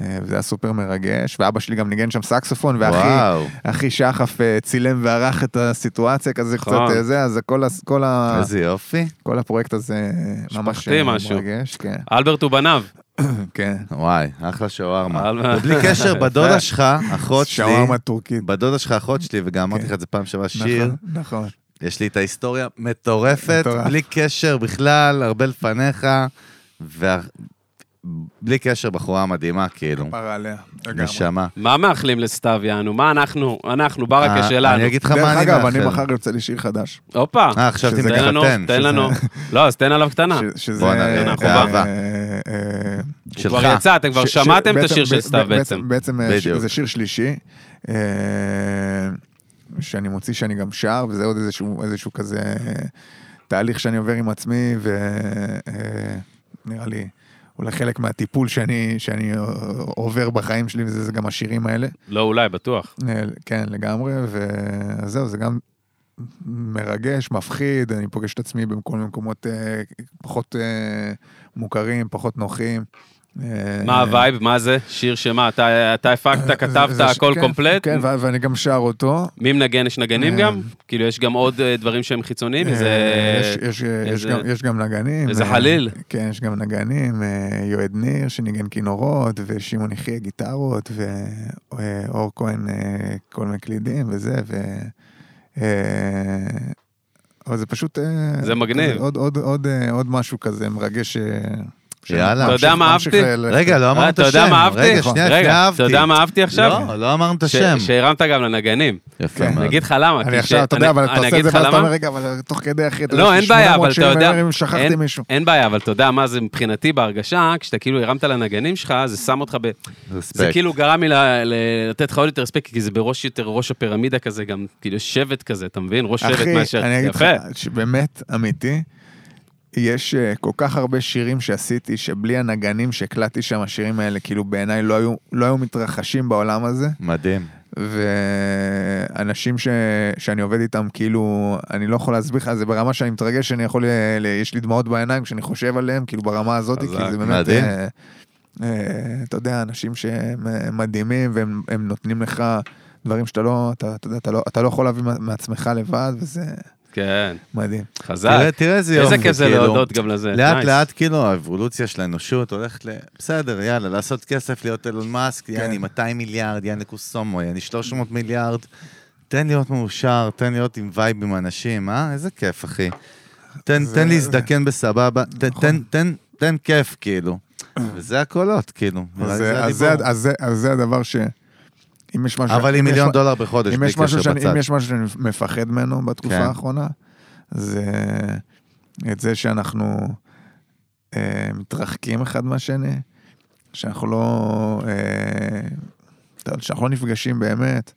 אה, וזה היה סופר מרגש, ואבא שלי גם ניגן שם סקסופון, ואחי שחף אה, צילם וערך את הסיטואציה כזה קצת נכון. אה, זה, אז כל כל ה- איזה יופי. כל הפרויקט הזה ממש משהו. מרגש, כן, אלברט ובניו. כן. וואי, אחלה שווארמה. ובלי קשר, בדודה שלך, אחות שלי, שווארמה טורקית. בדודה שלך, אחות שלי, וגם אמרתי כן. לך את זה פעם שעברה, שיר, נכון, נכון. יש לי את ההיסטוריה מטורפת. בלי קשר בכלל, הרבה לפניך, ובלי קשר בחורה מדהימה, כאילו, כפרה עליה, לגמרי. נשמה. מה מאחלים לסתיו, יענו? מה אנחנו, אנחנו, ברכה אה, שלנו. אני אגיד לך דרך מה אני אגב, אני מאחל. מחר יוצא לי שיר חדש. הופה. אה, חשבתי שזה תן לנו, מתחתן. תן לנו. לא, אז תן עליו קטנה. שזה... בוא נראה, אה. אה, אה, הוא שלך. כבר יצא, אתם כבר שמעתם את השיר של סתיו בעצם. בעצם. זה שיר שלישי, שאני מוציא שאני גם שר, וזה עוד איזשהו כזה תהליך שאני עובר עם עצמי, ונראה לי אולי חלק מהטיפול שאני שאני עובר בחיים שלי, וזה זה גם השירים האלה. לא, אולי, בטוח. אה, כן, לגמרי, וזהו, זה גם מרגש, מפחיד, אני פוגש את עצמי בכל מיני מקומות אה, פחות אה, מוכרים, פחות נוחים. אה, מה ה vibe? מה זה? שיר שמה? אתה הפקת, כתבת, זה ש- הכל כן, complete? כן, ואני גם שר אותו. מי מנגן? יש נגנים אה, גם? כאילו, יש גם עוד אה, דברים שהם חיצוניים? אה. יש- גם- נגנים. איזה אה, חליל. כן, יש גם נגנים, אה, יועד ניר שניגן כינורות, ושמעון יחיה גיטרות, ואור כהן אה, כל מיני קלידים וזה, ו... אה, אבל זה פשוט... אה, זה מגניב. אה, עוד משהו כזה מרגש. יאללה. אתה יודע מה אהבתי? רגע, לא אה, אמרנו את אתה יודע השם. מה אהבתי? רגע, שנייה, אהבתי. אתה יודע מה אהבתי עכשיו? לא, לא אמרנו את ש- השם. שהרמת גם לנגנים. יפה כן. מאוד. אני אגיד לך למה. אני עכשיו, אתה יודע, אני- אבל אתה עושה אגיד את זה לך ואז אתה למה? אומר, רגע, אבל תוך כדי אחי, לא, אין בעיה, 800 אבל אתה יודע... אין- בעיה, אבל אתה יודע מה זה מבחינתי בהרגשה, כשאתה כאילו הרמת לנגנים שלך, זה שם אותך ב... זה. כאילו גרם לי לתת לך עוד יותר רספקט, כי זה בראש יותר, ראש הפירמידה כזה, גם כאילו שבט כזה, אתה מבין? ראש שבט אחי, מאשר... אני אגיד לך, יפה. שבאמת, אמיתי, יש אה, כל כך הרבה שירים שעשיתי, שבלי הנגנים שהקלטתי שם, השירים האלה, כאילו בעיניי לא היו, לא היו מתרחשים בעולם הזה, מדהים. ואנשים ש... שאני עובד איתם, כאילו, אני לא יכול להסביר לך, זה ברמה שאני מתרגש, שאני יכול, ל... יש לי דמעות בעיניים כשאני חושב עליהם, כאילו ברמה הזאת, כי זה באמת, מדהים. אה, אה, אתה יודע, אנשים שהם אה, מדהימים, והם הם נותנים לך דברים שאתה לא, אתה, אתה, אתה, לא, אתה לא יכול להביא מע- מעצמך לבד, וזה כן, מדהים. חזק. תראה, תראה איזה יום. איזה כיף זה כאילו. להודות גם לזה. לאט nice. לאט כאילו האבולוציה של האנושות הולכת ל... בסדר, יאללה, לעשות כסף, להיות אילון מאסק, כן. יעני 200 מיליארד, יעני קוסומו, יעני 300 מיליארד. תן להיות מאושר, תן להיות עם vibe עם אנשים, אה? איזה כיף, אחי. תן, זה- תן להזדקן בסבבה, נכון. תן, תן, תן כיף, כאילו. וזה הקולות, כאילו. אז, זה. אז, זה, אז זה הדבר ש... אם יש משהו... אבל עם מיליון דולר בחודש, בלי קשר בצד. אם יש משהו שאני מפחד ממנו בתקופה כן. האחרונה, זה את זה שאנחנו אה, מתרחקים אחד מהשני, שאנחנו לא, אה, שאנחנו לא נפגשים באמת,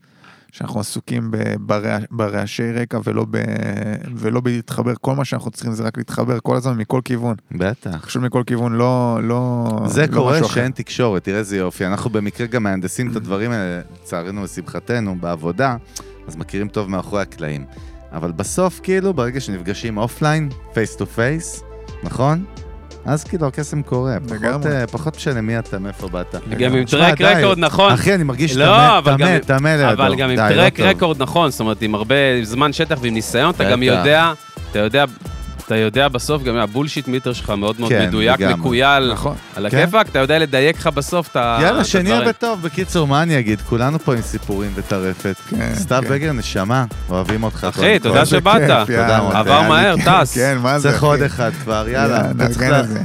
שאנחנו עסוקים ברע- ברעשי רקע ולא, ב, ולא בלהתחבר, כל מה שאנחנו צריכים זה רק להתחבר כל הזמן מכל כיוון, בטח. פשוט מכל כיוון, לא, לא, זה לא קורה משהו אחר. שאין תקשורת, תראה איזה יופי. אנחנו במקרה גם מהנדסים את הדברים האלה, לצערנו ושמחתנו, בעבודה, אז מכירים טוב מאחורי הקלעים. אבל בסוף, כאילו, ברגע שנפגשים offline, face to face, נכון? אז כאילו הקסם קורה. פחות, לגמרי. אה, פחות משנה מי אתה, מאיפה באת. גם עם track. record נכון. אחי, אני מרגיש לא, טמא, אבל גם טמא, לידו. אבל גם עם לא track. record נכון, זאת אומרת, עם הרבה זמן שטח ועם ניסיון, אתה גם. יודע, אתה יודע, אתה יודע בסוף, גם הבולשיט מיטר שלך מאוד מאוד כן, מדויק, לגמרי. מקוייל, נכון. על כן. הכיפאק, אתה יודע לדייק לך בסוף את ה... יאללה, שנהיה הדברים. בטוב. בקיצור, מה אני אגיד? כולנו פה עם סיפורים וטרפת. כן, סתיו כן. בגר, נשמה, אוהבים אותך. אחי, קודם תודה כל. שבאת. כיף, תודה, יאללה. מותק. עבר מהר, כן, טס. כן, מה זה, צריך אחי? עוד אחד כבר, יאללה.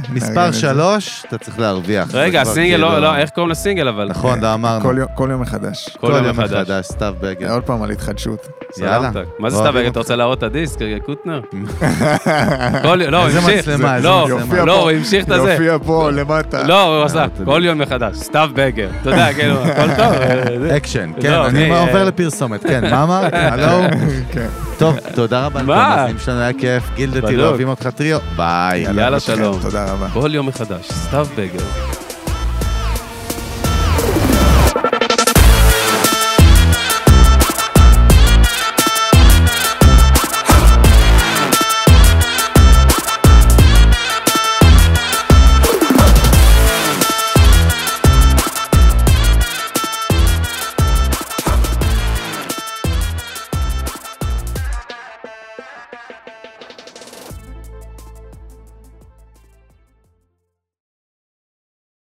מספר. שלוש, אתה צריך להרוויח. רגע, הסינגל, כאילו- לא, לא, איך קוראים לסינגל אבל? נכון, לא אמרנו. כל יום- כל מחדש. כל יום מחדש. סתיו בגר. עוד פעם על התחדשות. יאללה. מה זה אוהבים סתם, אתה. רוצה להראות את הדיסק, קוטנר? כל יום, לא, הוא איזה המשיך. לא, מצלמה. לא, הוא המשיך את הזה. יופיע פה למטה. לא, הוא עשה, אה. כל יום מחדש, סתיו בגר. אתה יודע, כאילו, הכל טוב. אה, זה. אקשן, כן, לא, אני אה, עובר אה. לפרסומת, כן, מה אמרת? הלו? כן. טוב, תודה רבה מה? המאזינים שלנו, היה כיף. גילדתי. אוהבים אותך טריו, ביי. יאללה, שלום. תודה רבה. כל יום מחדש, סתיו בגר.